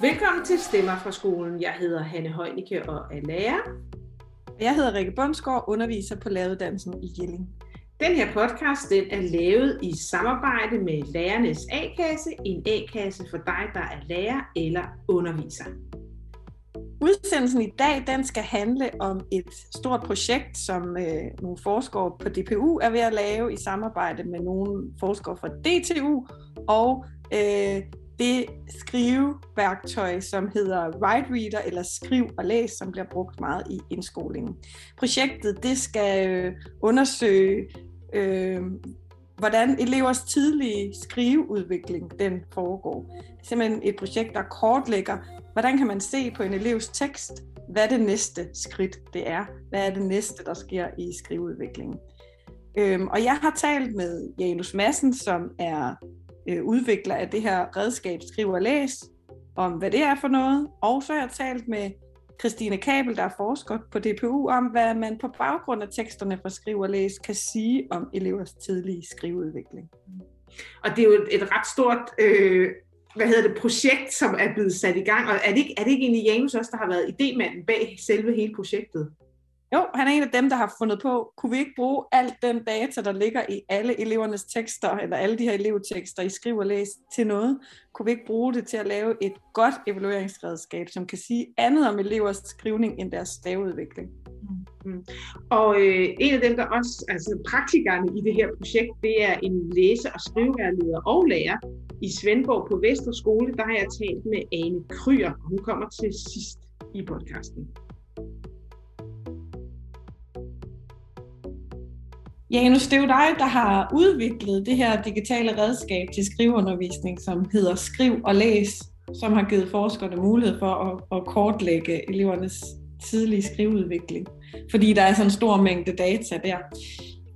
Velkommen til Stemmer fra skolen. Jeg hedder Hanne Højnicke og er lærer. Jeg hedder Rikke Bundsgaard, underviser på læreruddannelsen i Jelling. Den her podcast den er lavet i samarbejde med Lærernes A-kasse, en A-kasse for dig, der er lærer eller underviser. Udsendelsen i dag den skal handle om et stort projekt, som øh, nogle forskere på DPU er ved at lave i samarbejde med nogle forskere fra DTU og øh, det skriveværktøj, som hedder Write Reader eller Skriv og Læs, som bliver brugt meget i indskolingen. Projektet det skal øh, undersøge, øh, hvordan elevers tidlige skriveudvikling den foregår. Det er simpelthen et projekt, der kortlægger, hvordan kan man se på en elevs tekst, hvad det næste skridt det er. Hvad er det næste, der sker i skriveudviklingen. Øhm, og jeg har talt med Janus Madsen, som er øh, udvikler af det her redskab Skriv og Læs, om hvad det er for noget. Og så har jeg talt med Christine Kabel, der er forsker på DPU, om hvad man på baggrund af teksterne fra Skriv og Læs kan sige om elevers tidlige skriveudvikling. Og det er jo et, et ret stort øh, hvad hedder det, projekt, som er blevet sat i gang. Og er det ikke, er det ikke egentlig Janus også, der har været idémanden bag selve hele projektet? Jo, han er en af dem, der har fundet på, kunne vi ikke bruge alt den data, der ligger i alle elevernes tekster, eller alle de her elevtekster, I skriver og læs til noget? Kunne vi ikke bruge det til at lave et godt evalueringsredskab, som kan sige andet om elevers skrivning end deres staveudvikling? Mm. Og øh, en af dem, der også, altså praktikerne i det her projekt, det er en læse- og skriveværleder og lærer i Svendborg på Vester Skole. Der har jeg talt med Ane Kryer, og hun kommer til sidst i podcasten. Janus, det er jo dig, der har udviklet det her digitale redskab til skriveundervisning, som hedder Skriv og Læs, som har givet forskerne mulighed for at, at kortlægge elevernes tidlige skriveudvikling, fordi der er sådan en stor mængde data der.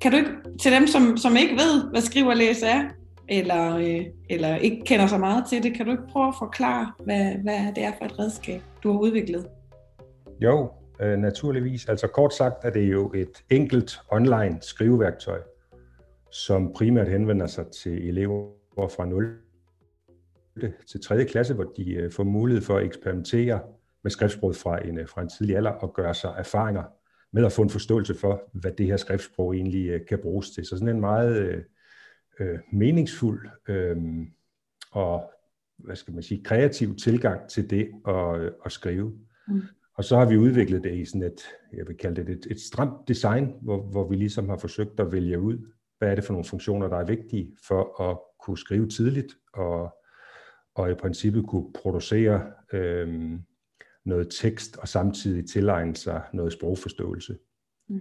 Kan du ikke, til dem, som, som ikke ved, hvad Skriv og Læs er, eller, øh, eller ikke kender så meget til det, kan du ikke prøve at forklare, hvad, hvad det er for et redskab, du har udviklet? Jo, øh, naturligvis. Altså kort sagt er det jo et enkelt online skriveværktøj, som primært henvender sig til elever fra 0 til 3. klasse, hvor de øh, får mulighed for at eksperimentere med skriftsproget fra en, øh, fra en tidlig alder og gøre sig erfaringer med at få en forståelse for, hvad det her skriftsprog egentlig øh, kan bruges til. Så sådan en meget øh, øh, meningsfuld øh, og hvad skal man sige, kreativ tilgang til det at, øh, at skrive. Mm. Og så har vi udviklet det i sådan et, jeg vil kalde det et, et stramt design, hvor, hvor vi ligesom har forsøgt at vælge ud, hvad er det for nogle funktioner, der er vigtige for at kunne skrive tidligt, og, og i princippet kunne producere øh, noget tekst, og samtidig tilegne sig noget sprogforståelse. Mm.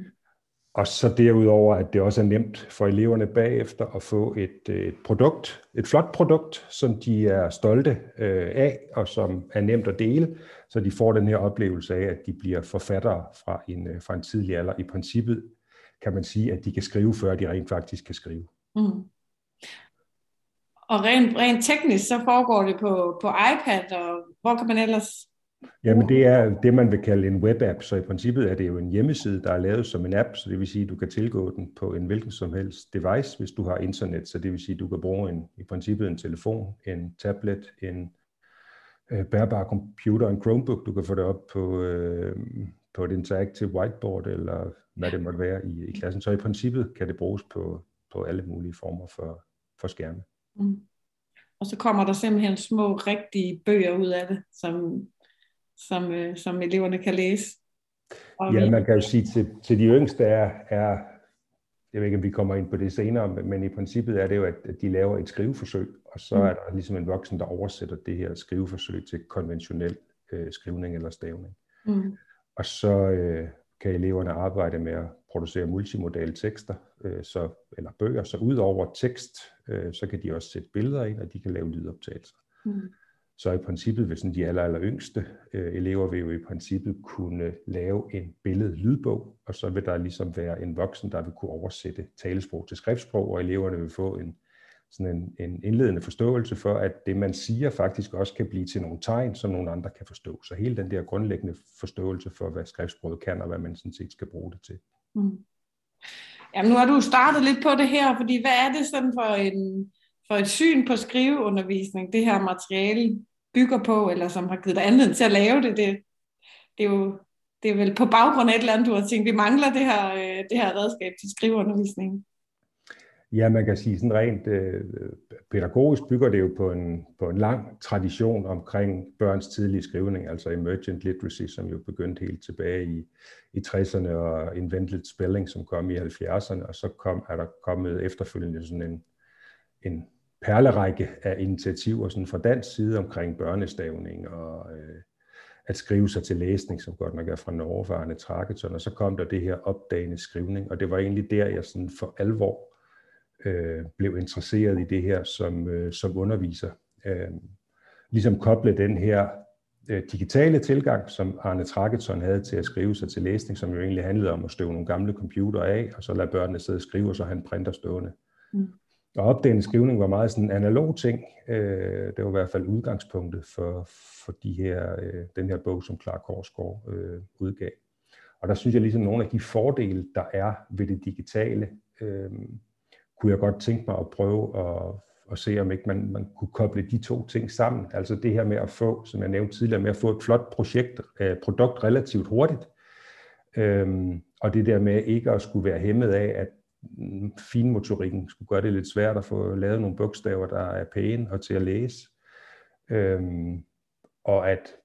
Og så derudover, at det også er nemt for eleverne bagefter at få et, øh, et produkt, et flot produkt, som de er stolte øh, af, og som er nemt at dele, så de får den her oplevelse af, at de bliver forfattere fra en, øh, fra en tidlig alder. I princippet kan man sige, at de kan skrive, før de rent faktisk kan skrive. Mm. Og rent, rent teknisk, så foregår det på, på iPad, og hvor kan man ellers Jamen det er det, man vil kalde en webapp, så i princippet er det jo en hjemmeside, der er lavet som en app, så det vil sige, at du kan tilgå den på en hvilken som helst device, hvis du har internet, så det vil sige, at du kan bruge en, i princippet en telefon, en tablet, en øh, bærbar computer, en Chromebook, du kan få det op på, øh, på et interactive whiteboard, eller hvad det måtte være i, i klassen. Så i princippet kan det bruges på, på alle mulige former for, for skærme. Mm. Og så kommer der simpelthen små, rigtige bøger ud af det, som som, øh, som eleverne kan læse. Og ja, man kan jo sige til, til de yngste er, er, jeg ved ikke, om vi kommer ind på det senere, men i princippet er det jo, at de laver et skriveforsøg, og så mm. er der ligesom en voksen, der oversætter det her skriveforsøg til konventionel øh, skrivning eller stavning. Mm. Og så øh, kan eleverne arbejde med at producere multimodale tekster, øh, så, eller bøger, så ud over tekst, øh, så kan de også sætte billeder ind, og de kan lave lydoptagelser. Mm. Så i princippet vil sådan de aller, aller yngste øh, elever vil jo i princippet kunne lave en billed-lydbog, og så vil der ligesom være en voksen, der vil kunne oversætte talesprog til skriftsprog, og eleverne vil få en, sådan en, en indledende forståelse for, at det man siger faktisk også kan blive til nogle tegn, som nogle andre kan forstå. Så hele den der grundlæggende forståelse for, hvad skriftsproget kan, og hvad man sådan set skal bruge det til. Mm. Jamen nu har du startet lidt på det her, fordi hvad er det sådan for en for et syn på skriveundervisning, det her materiale bygger på, eller som har givet dig anledning til at lave det. Det, det er jo det er vel på baggrund af et eller andet, du har tænkt, vi mangler det her, øh, det her redskab til skriveundervisningen. Ja, man kan sige sådan rent øh, pædagogisk bygger det jo på en, på en lang tradition omkring børns tidlige skrivning, altså emergent literacy, som jo begyndte helt tilbage i, i 60'erne, og invented spelling, som kom i 70'erne, og så kom, er der kommet efterfølgende sådan en, en perlerække af initiativer sådan fra dansk side omkring børnestavning og øh, at skrive sig til læsning, som godt nok er fra Norge, fra Arne Traketon, og så kom der det her opdagende skrivning, og det var egentlig der, jeg sådan for alvor øh, blev interesseret i det her som, øh, som underviser. Øh, ligesom koble den her øh, digitale tilgang, som Arne Traketon havde til at skrive sig til læsning, som jo egentlig handlede om at støve nogle gamle computer af, og så lade børnene sidde og skrive, og så han printer stående. Mm. Og opdagende skrivning var meget sådan en analog ting. Øh, det var i hvert fald udgangspunktet for, for de her, øh, den her bog, som Clark Korsgaard øh, udgav. Og der synes jeg ligesom nogle af de fordele, der er ved det digitale, øh, kunne jeg godt tænke mig at prøve at, at se, om ikke man, man kunne koble de to ting sammen. Altså det her med at få, som jeg nævnte tidligere, med at få et flot projekt, øh, produkt relativt hurtigt. Øh, og det der med ikke at skulle være hæmmet af, at finmotorikken skulle gøre det lidt svært at få lavet nogle bogstaver, der er pæne og til at læse. Øhm, og at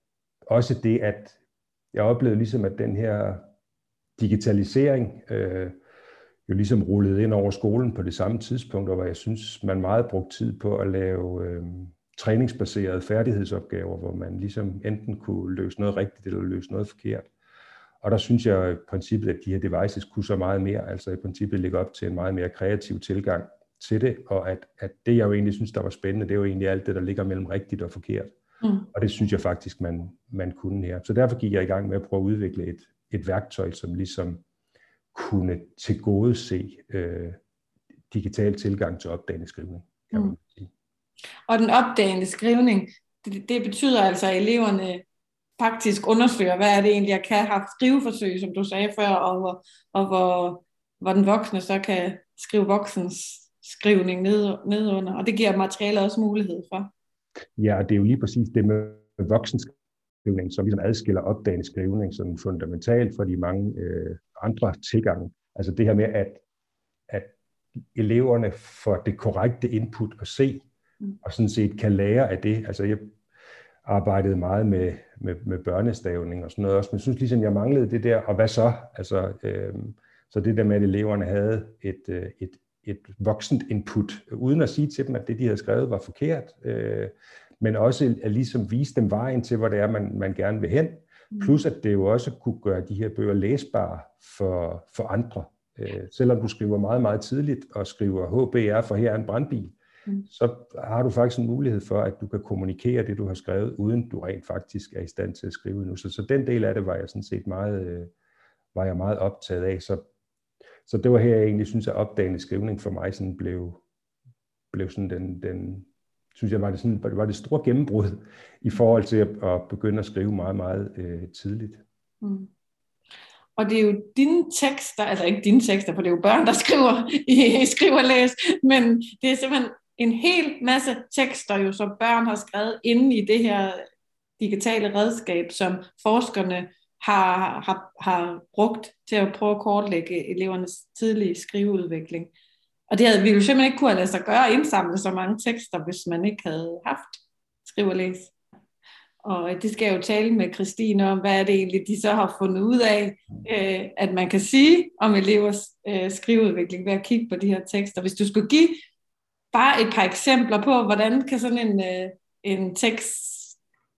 også det, at jeg oplevede ligesom, at den her digitalisering øh, jo ligesom rullede ind over skolen på det samme tidspunkt, og hvor jeg synes, man meget brugte tid på at lave øh, træningsbaserede færdighedsopgaver, hvor man ligesom enten kunne løse noget rigtigt eller løse noget forkert. Og der synes jeg i princippet, at de her devices kunne så meget mere, altså i princippet ligge op til en meget mere kreativ tilgang til det, og at, at det jeg jo egentlig synes, der var spændende, det er jo egentlig alt det, der ligger mellem rigtigt og forkert. Mm. Og det synes jeg faktisk, man, man kunne her. Så derfor gik jeg i gang med at prøve at udvikle et, et værktøj, som ligesom kunne tilgode se øh, digital tilgang til opdagende skrivning, kan mm. man sige. Og den opdagende skrivning, det, det betyder altså, at eleverne faktisk undersøger, hvad er det egentlig, jeg kan have skriveforsøg, som du sagde før, og hvor, og hvor, hvor den voksne så kan skrive voksens skrivning ned, nedunder, og det giver materialet også mulighed for. Ja, det er jo lige præcis det med voksenskrivning, som ligesom adskiller opdagende skrivning sådan fundamentalt for de mange øh, andre tilgange. Altså det her med, at, at eleverne får det korrekte input at se, mm. og sådan set kan lære af det. Altså jeg arbejdede meget med, med, med børnestavning og sådan noget også, men jeg synes ligesom, jeg manglede det der, og hvad så? Altså, øh, så det der med, at eleverne havde et, øh, et, et voksent input, uden at sige til dem, at det, de havde skrevet, var forkert, øh, men også at ligesom vise dem vejen til, hvor det er, man, man gerne vil hen. Mm. Plus at det jo også kunne gøre de her bøger læsbare for, for andre. Øh, selvom du skriver meget, meget tidligt og skriver HBR, for her er en brandbil, mm. så har du faktisk en mulighed for, at du kan kommunikere det, du har skrevet, uden du rent faktisk er i stand til at skrive nu. Så, så den del af det var jeg sådan set meget, øh, var jeg meget optaget af. Så, så det var her, jeg egentlig synes, at opdagende skrivning for mig sådan blev, blev sådan den, den, synes jeg var det, sådan, var det store gennembrud i forhold til at, at begynde at skrive meget, meget øh, tidligt. Mm. Og det er jo dine tekster, altså ikke dine tekster, for det er jo børn, der skriver i skriver læs, men det er simpelthen en hel masse tekster, jo, som børn har skrevet inde i det her digitale redskab, som forskerne har, har, har brugt til at prøve at kortlægge elevernes tidlige skriveudvikling. Og det havde vi jo simpelthen ikke kunne have lade sig gøre at indsamle så mange tekster, hvis man ikke havde haft skriv og læs. Og det skal jeg jo tale med Christine om, hvad er det egentlig, de så har fundet ud af, øh, at man kan sige om elevers øh, skriveudvikling ved at kigge på de her tekster. Hvis du skulle give bare et par eksempler på, hvordan kan sådan en, øh, en tekst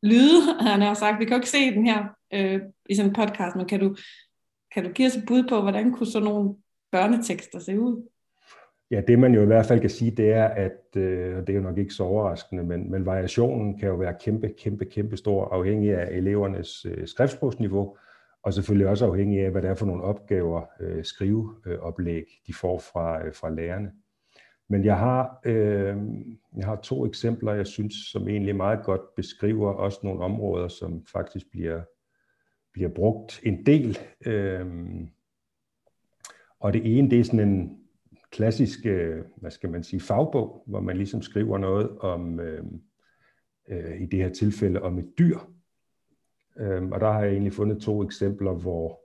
lyde, han har sagt. Vi kan jo ikke se den her øh, i sådan en podcast, men kan du, kan du give os et bud på, hvordan kunne sådan nogle børnetekster se ud? Ja, det man jo i hvert fald kan sige, det er, at øh, det er jo nok ikke så overraskende, men, men variationen kan jo være kæmpe, kæmpe, kæmpe stor, afhængig af elevernes øh, skriftsprogsniveau, og selvfølgelig også afhængig af, hvad det er for nogle opgaver, øh, skriveoplæg, de får fra, øh, fra lærerne. Men jeg har, øh, jeg har to eksempler, jeg synes, som egentlig meget godt beskriver også nogle områder, som faktisk bliver, bliver brugt en del. Øh, og det ene, det er sådan en klassisk, øh, hvad skal man sige, fagbog, hvor man ligesom skriver noget om, øh, øh, i det her tilfælde, om et dyr. Øh, og der har jeg egentlig fundet to eksempler, hvor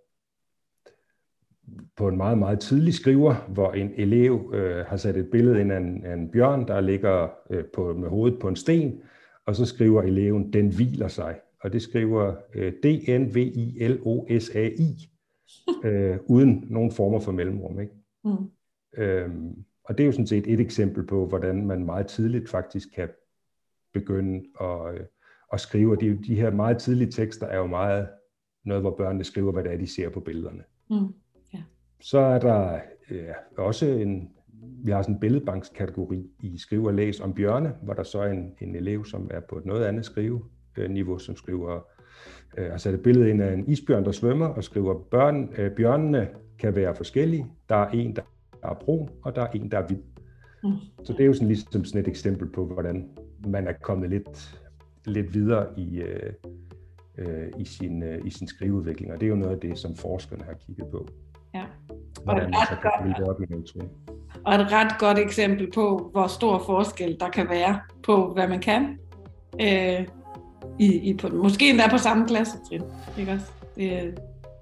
på en meget, meget tidlig skriver, hvor en elev øh, har sat et billede ind af en, af en bjørn, der ligger øh, på, med hovedet på en sten, og så skriver eleven, den hviler sig. Og det skriver øh, D-N-V-I-L-O-S-A-I, øh, uden nogen former for mellemrum. Ikke? Mm. Øhm, og det er jo sådan set et eksempel på, hvordan man meget tidligt faktisk kan begynde at, øh, at skrive. De, de her meget tidlige tekster er jo meget noget, hvor børnene skriver, hvad det er, de ser på billederne. Mm. Så er der ja, også en, vi har sådan en billedbankskategori i skrive og læs om bjørne, hvor der så er en, en elev, som er på et noget andet skriveniveau, som skriver, øh, har sat et billede ind af en isbjørn, der svømmer, og skriver, børn, øh, bjørnene kan være forskellige. Der er en, der er brun, og der er en, der er hvid. Mm. Så det er jo sådan ligesom sådan et eksempel på, hvordan man er kommet lidt, lidt videre i, øh, øh, i, sin, øh, i sin skriveudvikling, og det er jo noget af det, som forskerne har kigget på. Ja. Hvordan man så kan det op i Og et ret godt eksempel på, hvor stor forskel der kan være på, hvad man kan. Øh, i, i på, måske endda på samme klassetrin. Ikke også? Det,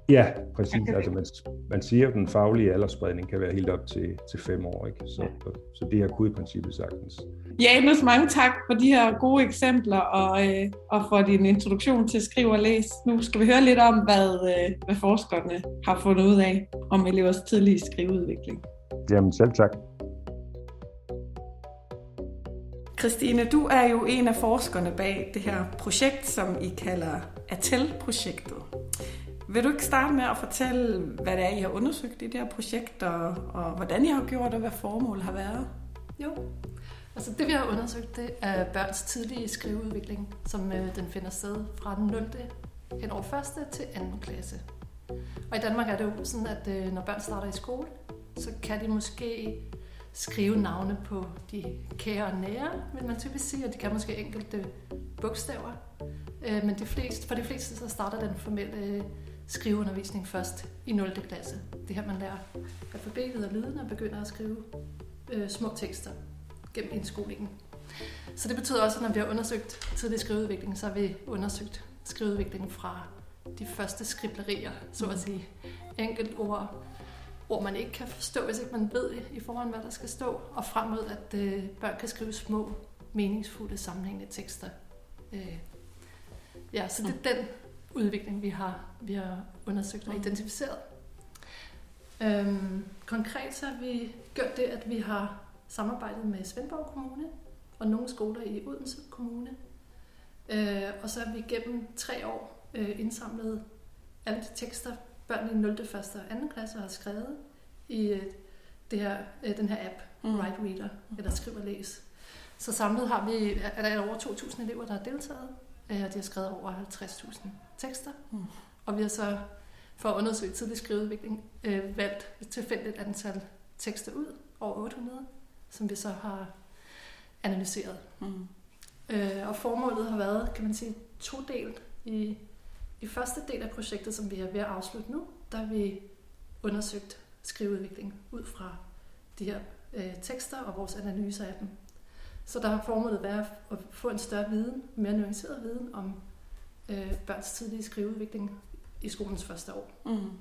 Ja, præcis. Altså man, man siger, at den faglige aldersspredning kan være helt op til, til fem år. Ikke? Så, ja. så det her kunne i princippet sagtens. Janus, mange tak for de her gode eksempler og, øh, og for din introduktion til Skriv og Læs. Nu skal vi høre lidt om, hvad, øh, hvad forskerne har fundet ud af om elevers tidlige skriveudvikling. Jamen selv tak. Christine, du er jo en af forskerne bag det her projekt, som I kalder ATEL-projektet. Vil du ikke starte med at fortælle, hvad det er, I har undersøgt i det her projekt, og, og hvordan I har gjort, og hvad formålet har været? Jo, altså det vi har undersøgt, det er børns tidlige skriveudvikling, som øh, den finder sted fra den 0. hen over 1. til 2. klasse. Og i Danmark er det jo sådan, at øh, når børn starter i skole, så kan de måske skrive navne på de kære og nære, vil man typisk sige, og de kan måske enkelte bogstaver. Øh, men de fleste, for de fleste så starter den formelle skriveundervisning først i 0. klasse. Det her, man lærer alfabetet og lyden og begynder at skrive øh, små tekster gennem indskolingen. Så det betyder også, at når vi har undersøgt tidlig skriveudvikling, så har vi undersøgt skriveudviklingen fra de første skriblerier, så at sige. Enkelt ord, ord man ikke kan forstå, hvis ikke man ved i forhånd, hvad der skal stå, og frem mod, at øh, børn kan skrive små, meningsfulde, sammenhængende tekster. Øh, ja, så det er den udvikling, vi har, vi har undersøgt og mm. identificeret. Øhm, konkret så har vi gjort det, at vi har samarbejdet med Svendborg Kommune og nogle skoler i Odense Kommune. Øh, og så har vi gennem tre år øh, indsamlet alle de tekster, børn i 0., 1. og 2. klasse har skrevet i øh, det her, øh, den her app, mm. Write Reader, eller Skriv og Læs. Så samlet har vi, er der over 2.000 elever, der har deltaget, øh, og de har skrevet over 50.000 tekster. Mm. Og vi har så for at undersøge tidlig skriveudvikling øh, valgt et tilfældigt antal tekster ud, over 800, som vi så har analyseret. Mm. Øh, og formålet har været, kan man sige, to del. I, I første del af projektet, som vi er ved at afslutte nu, der har vi undersøgt skriveudvikling ud fra de her øh, tekster og vores analyser af dem. Så der har formålet været at få en større viden, mere nuanceret viden om øh, børns tidlige skriveudvikling i skolens første år. Mm.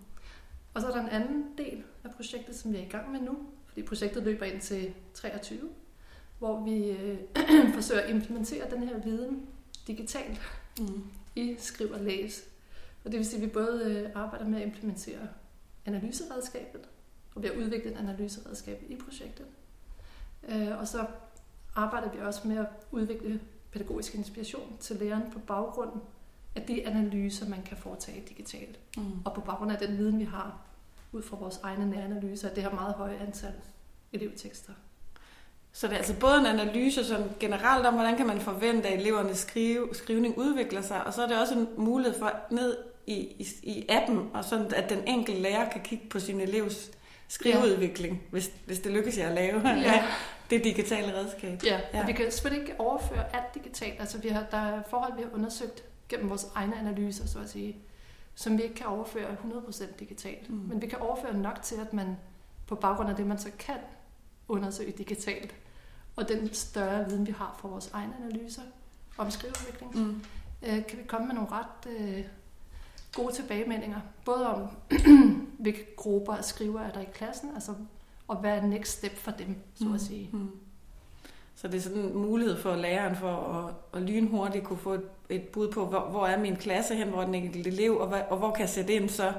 Og så er der en anden del af projektet, som vi er i gang med nu, fordi projektet løber ind til 23, hvor vi øh, forsøger at implementere den her viden digitalt mm. i skriv og læs. Og det vil sige, at vi både øh, arbejder med at implementere analyseredskabet, og ved at udvikle et analyseredskab i projektet. Øh, og så arbejder vi også med at udvikle pædagogisk inspiration til læreren på baggrund af de analyser, man kan foretage digitalt. Mm. Og på baggrund af den viden, vi har ud fra vores egne næranalyser, at det har meget høje antal elevtekster. Så det er altså både en analyse som generelt om, hvordan kan man forvente, at elevernes skrive, skrivning udvikler sig, og så er det også en mulighed for ned i, i, i appen, og sådan at den enkelte lærer kan kigge på sin elevs skriveudvikling, ja. hvis, hvis det lykkes jer at lave ja. det digitale redskab. Ja, ja. vi kan selvfølgelig ikke overføre alt digitalt. Altså, vi har, der er forhold, vi har undersøgt gennem vores egne analyser, så at sige, som vi ikke kan overføre 100% digitalt. Mm. Men vi kan overføre nok til, at man på baggrund af det, man så kan undersøge digitalt. Og den større viden, vi har fra vores egne analyser om skriveudvikling, mm. øh, kan vi komme med nogle ret øh, gode tilbagemeldinger. Både om, hvilke grupper af skriver er der i klassen, altså, og hvad er next step for dem, så mm. at sige. Mm. Så det er sådan en mulighed for læreren for at, at lynhurtigt kunne få et, et bud på, hvor, hvor er min klasse hen, hvor den enkelte elev, og, hvad, og hvor kan jeg sætte ind så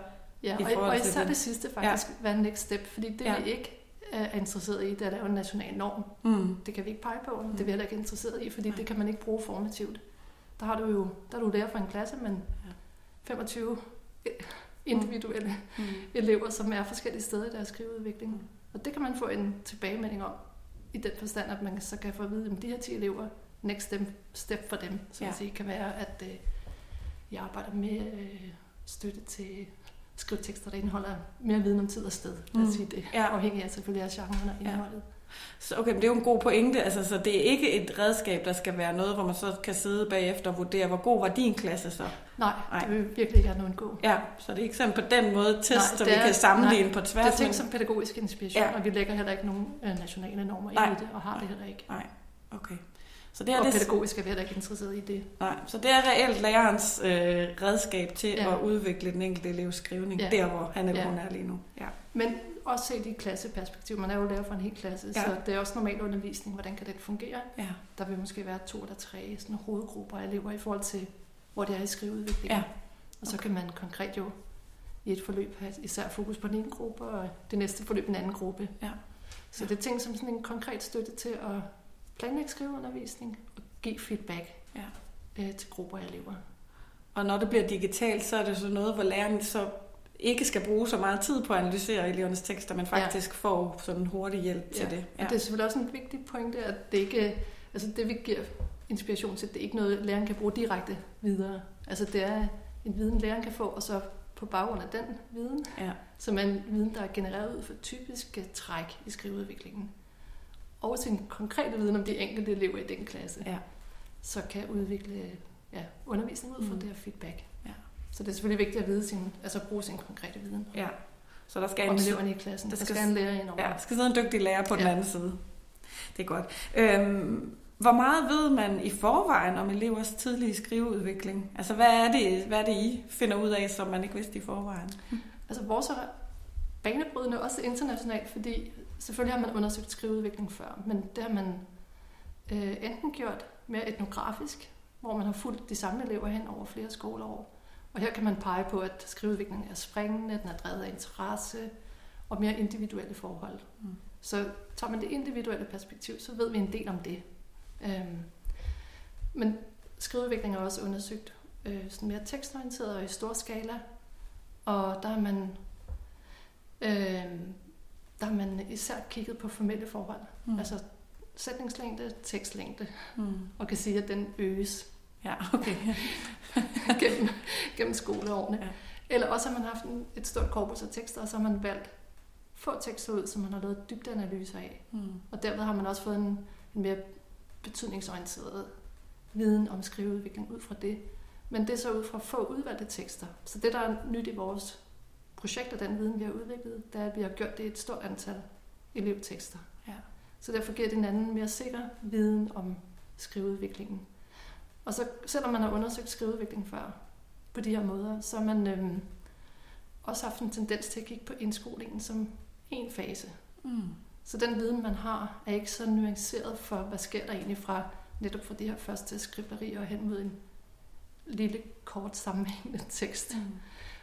Ja, og, og især det. det sidste faktisk, ja. hvad er next step, fordi det ja. vi ikke er interesseret i, det er at lave en national norm. Mm. Det kan vi ikke pege på, mm. det er vi heller ikke interesseret i, fordi Nej. det kan man ikke bruge formativt. Der har du jo der er du lærer for en klasse, men ja. 25 individuelle mm. elever, som er forskellige steder i deres skriveudvikling. Mm. Og det kan man få en tilbagemelding om, i den forstand, at man så kan få at vide, at de her 10 elever, next step, step for dem, så ja. at sige, kan være, at øh, jeg arbejder med øh, støtte til skrive tekster, der indeholder mere viden om tid og sted. Lad os mm. sige det. Ja. Afhængig af selvfølgelig af genren og indholdet. Ja. Så okay, men det er jo en god pointe. Altså, så det er ikke et redskab, der skal være noget, hvor man så kan sidde bagefter og vurdere, hvor god var din klasse så? Nej, nej. det vil virkelig gerne en god. Ja, så det er ikke sådan på den måde test, så vi kan sammenligne nej, på tværs. Det er ting som pædagogisk inspiration, ja. og vi lægger heller ikke nogen øh, nationale normer nej. ind i det, og har nej. det heller ikke. Nej, okay. Så det er og det, pædagogisk er vi heller ikke interesseret i det. Nej, så det er reelt lærerens øh, redskab til ja. at udvikle den enkelte elevs skrivning, ja. der hvor han eller ja. hun er lige nu. Ja. Men også set i klasseperspektiv. Man er jo lærer for en hel klasse, ja. så det er også normal undervisning. Hvordan kan det fungere? Ja. Der vil måske være to eller tre sådan hovedgrupper af elever i forhold til, hvor det er i skriveudvikling. Ja. Og så okay. kan man konkret jo i et forløb have især fokus på den ene gruppe, og det næste forløb en anden gruppe. Ja. Så ja. det er ting som sådan en konkret støtte til at planlægge skriveundervisning og give feedback ja. øh, til grupper af elever. Og når det bliver digitalt, så er det så noget, hvor læreren så ikke skal bruge så meget tid på at analysere elevernes tekster, men faktisk ja. får sådan hurtig hjælp ja. til det. Ja. Og det er selvfølgelig også en vigtig pointe, at det ikke, altså det vi giver inspiration til, det er ikke noget, læreren kan bruge direkte videre. Altså det er en viden, læreren kan få, og så på baggrund af den viden, ja. som er en viden, der er genereret ud for typiske træk i skriveudviklingen og sin konkrete viden om de enkelte elever i den klasse, ja. så kan udvikle ja, undervisning ud fra mm. det her feedback. Ja. Så det er selvfølgelig vigtigt at vide sin, altså bruge sin konkrete viden. Ja. Så der skal en eleverne i klassen. Der skal, der skal en lærer ind over. Ja, der skal sidde en dygtig lærer på ja. den anden side. Det er godt. Øhm, hvor meget ved man i forvejen om elevers tidlige skriveudvikling? Altså, hvad er det, hvad er det I finder ud af, som man ikke vidste i forvejen? Altså, vores er banebrydende også internationalt, fordi Selvfølgelig har man undersøgt skriveudvikling før, men det har man øh, enten gjort mere etnografisk, hvor man har fulgt de samme elever hen over flere skoleår. Og her kan man pege på, at skriveudviklingen er springende, den er drevet af interesse og mere individuelle forhold. Mm. Så tager man det individuelle perspektiv, så ved vi en del om det. Øhm, men skriveudvikling er også undersøgt øh, sådan mere tekstorienteret og i stor skala. Og der har man øh, der har man især kigget på formelle forhold. Mm. Altså sætningslængde, tekstlængde, mm. og kan sige, at den øges ja, okay. gennem, gennem skoleårene. Ja. Eller også har man haft en, et stort korpus af tekster, og så har man valgt få tekster ud, som man har lavet dybdeanalyser af. Mm. Og derved har man også fået en, en mere betydningsorienteret viden om skriveudvikling ud fra det. Men det er så ud fra få udvalgte tekster. Så det, der er nyt i vores projekt og den viden, vi har udviklet, det er, at vi har gjort det i et stort antal elevtekster. Ja. Så derfor giver det en anden mere sikker viden om skriveudviklingen. Og så selvom man har undersøgt skriveudvikling før på de her måder, så har man øhm, også haft en tendens til at kigge på indskolingen som en fase. Mm. Så den viden, man har, er ikke så nuanceret for, hvad sker der egentlig fra netop fra de her første skriblerier og hen mod en lille, kort sammenhængende tekst. Mm.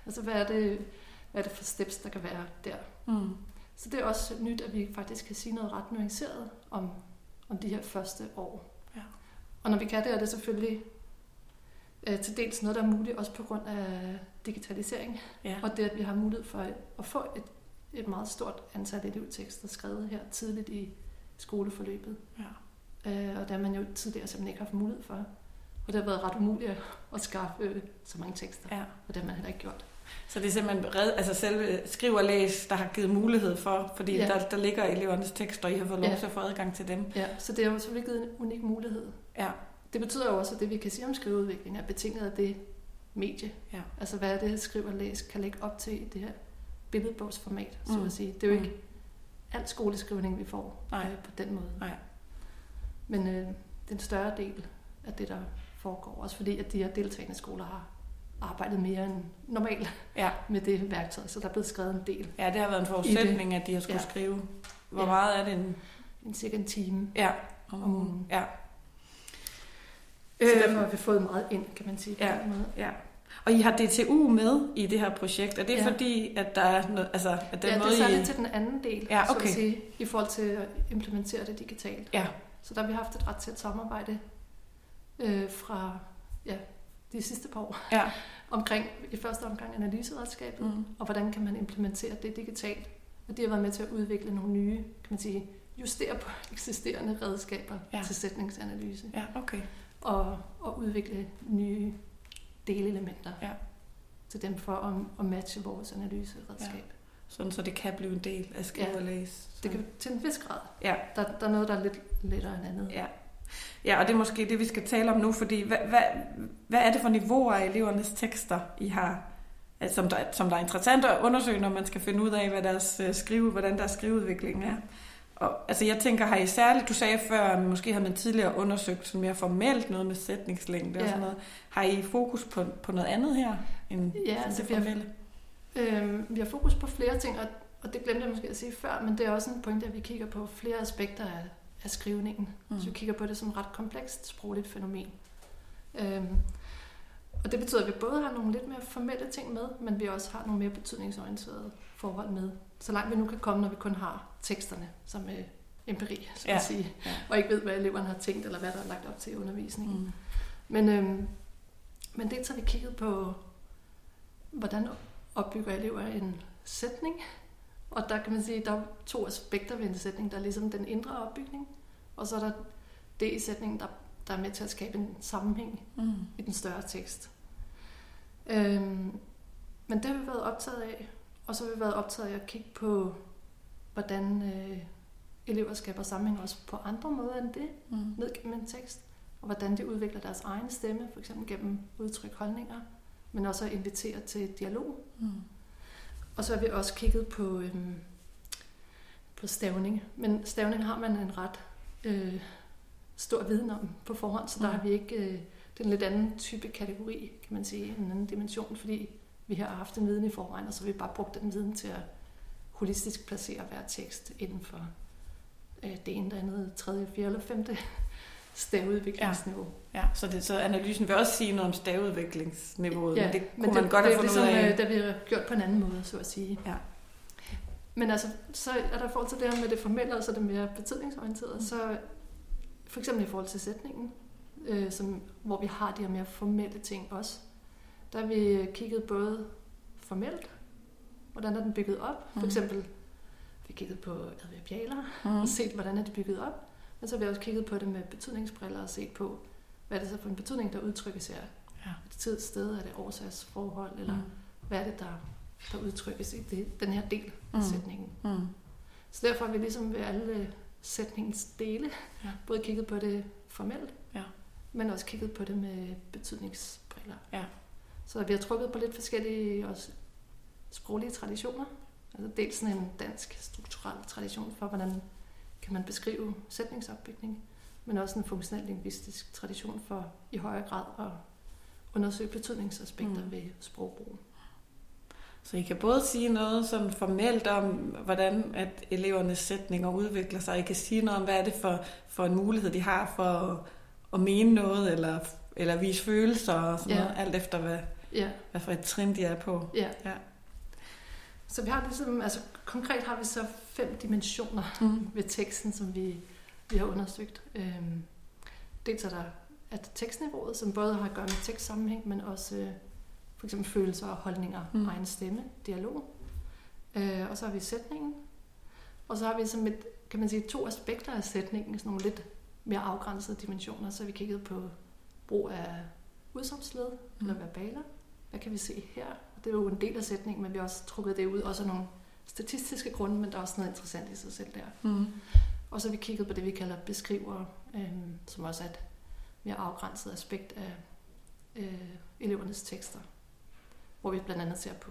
Altså, hvad er det, hvad er det for steps, der kan være der. Mm. Så det er også nyt, at vi faktisk kan sige noget ret nuanceret om, om de her første år. Ja. Og når vi kan det, er det selvfølgelig øh, til dels noget, der er muligt, også på grund af digitalisering. Ja. Og det, at vi har mulighed for at få et, et meget stort antal elevtekster skrevet her tidligt i skoleforløbet. Ja. Øh, og der man jo tidligere simpelthen ikke haft mulighed for. Og det har været ret umuligt at skaffe øh, så mange tekster. Ja. Og det har man heller ikke gjort. Så det er simpelthen red, altså selve skriv og læs, der har givet mulighed for, fordi ja. der, der ligger elevernes tekster, og I har fået lov til at få adgang til dem. Ja, så det har selvfølgelig givet en unik mulighed. Ja. Det betyder jo også, at det vi kan sige om skriveudvikling er betinget af det medie. Ja. Altså hvad er det, skriv og læs kan lægge op til i det her billedbogsformat, så mm. at sige. Det er jo ikke al skoleskrivning, vi får Nej. Øh, på den måde. Nej. Men øh, det er en større del af det, der foregår. Også fordi, at de her deltagende skoler har arbejdet mere end normalt Ja. med det værktøj, så der er blevet skrevet en del. ja, det har været en forudsætning, at de har skulle Ja. skrive. Hvor Ja. meget er det en... En cirka en time. Ja, om Om ugen. Ja. Så Øhm, derfor har vi fået meget ind, kan man sige. på Ja. måde. Ja. Og I har DTU med i det her projekt. Er det Ja. fordi, at der er noget, altså, at den ja, måde, det er særligt I... til den anden del, Ja, så okay. at sige, i forhold til at implementere det digitalt. Ja, Så der har vi haft et ret tæt samarbejde øh, fra ja, de sidste par år ja. omkring i første omgang analyseredskabet, Mm. og hvordan kan man implementere det digitalt. Og de har været med til at udvikle nogle nye, kan man sige, justere på eksisterende redskaber Ja. til sætningsanalyse, Ja, okay. og, og udvikle nye delelementer Ja. til dem for at, at matche vores analyseredskab. Ja. Sådan, så det kan blive en del af skrive Ja. og læse. Det kan til en vis grad. Ja. Der, der er noget, der er lidt lettere end andet. Ja. Ja, og det er måske det, vi skal tale om nu, fordi hvad, hvad, hvad er det for niveauer af elevernes tekster, I har, altså, som, der, som der er interessant at undersøge, når man skal finde ud af, hvad deres øh, skrive, hvordan deres skriveudvikling er? Og, altså jeg tænker, har I særligt, du sagde før, at måske har man tidligere undersøgt sådan mere formelt noget med sætningslængde og Ja. sådan noget. Har I fokus på, på noget andet her, end Ja, altså, det vi har- formelle? Øhm, vi har fokus på flere ting, og, og det glemte jeg måske at sige før, men det er også en pointe, at vi kigger på flere aspekter af, af skrivningen. Mm. Så vi kigger på det som et ret komplekst sprogligt fænomen. Øhm, og det betyder, at vi både har nogle lidt mere formelle ting med, men vi også har nogle mere betydningsorienterede forhold med. Så langt vi nu kan komme, når vi kun har teksterne som øh, empiri, så Ja. at sige, Ja. og ikke ved, hvad eleverne har tænkt, eller hvad der er lagt op til i undervisningen. Mm. Men, øhm, men det har vi kigget på, hvordan opbygger elever en sætning. Og der kan man sige, at der er to aspekter ved en sætning. Der er ligesom den indre opbygning, og så er der det i sætningen, der, der er med til at skabe en sammenhæng Mm. i den større tekst. Øhm, men det har vi været optaget af, og så har vi været optaget af at kigge på, hvordan øh, elever skaber sammenhæng også på andre måder end det Mm. ned gennem en tekst, og hvordan de udvikler deres egen stemme, for eksempel gennem udtryk holdninger, men også at invitere til dialog. Mm. Og så har vi også kigget på, øhm, på stavning. Men stavning har man en ret øh, stor viden om på forhånd, så der Mm. har vi ikke... Øh, det er en lidt anden type kategori, kan man sige, en anden dimension, fordi vi har haft en viden i forvejen, og så har vi bare brugt den viden til at holistisk placere hver tekst inden for øh, det ene, det andet, tredje, fjerde eller femte stavudviklingsniveau. Ja, så, det, så analysen vil også sige noget om stavudviklingsniveauet, Ja, men det kunne men man det, godt det have fundet ud ligesom, af. øh, vi har gjort på en anden måde, så at sige. Ja. Men altså, så er der i forhold til det her med det formelle, og så det mere betydningsorienterede, Mm. så for eksempel i forhold til sætningen, øh, som, hvor vi har de her mere formelle ting også, der har vi kigget både formelt, hvordan er den bygget op, for Mhm. eksempel vi kigget på adverbialer, Mm. og set, hvordan er det bygget op. Men så har vi også kigget på det med betydningsbriller og set på, hvad er det så for en betydning, der udtrykkes her. Ja. Er det tid, sted, er det årsagsforhold, eller Mm. hvad er det, der, der udtrykkes i det, den her del af Mm. sætningen. Mm. Så derfor har vi ligesom ved alle sætningens dele Ja. både kigget på det formelt, Ja. men også kigget på det med betydningsbriller. Ja. Så vi har trukket på lidt forskellige også sproglige traditioner. Altså dels sådan en dansk strukturel tradition for, hvordan kan man beskrive sætningsopbygning, men også en funktionel lingvistisk tradition for i højere grad at undersøge betydningsaspekter mm. ved sprogbrug. Så I kan både sige noget sådan formelt om, hvordan at elevernes sætninger udvikler sig. I kan sige noget om, hvad er det for, for en mulighed, de har for at, at mene noget, eller, eller vise følelser og sådan Ja. noget, alt efter hvad, Ja, hvad for et trin de er på. ja. Ja. Så vi har ligesom, altså konkret har vi så fem dimensioner Mm. ved teksten, som vi, vi har undersøgt. Øhm, dels er der at tekstniveauet, som både har at gøre med tekstsammenhæng, men også øh, for eksempel følelser og holdninger, Mm. egen stemme, dialog. Øh, og så har vi sætningen. Og så har vi som et, kan man sige, to aspekter af sætningen, sådan nogle lidt mere afgrænsede dimensioner. Så har vi kigget på brug af udsagnsled Mm. eller verbaler. Hvad kan vi se her? Det er jo en del af sætningen, men vi har også trukket det ud, også af nogle statistiske grunde, men der er også noget interessant i sig selv der. Mm. Og så har vi kigget på det, vi kalder beskrivere, øhm, som også er et mere afgrænset aspekt af øh, elevernes tekster. Hvor vi blandt andet ser på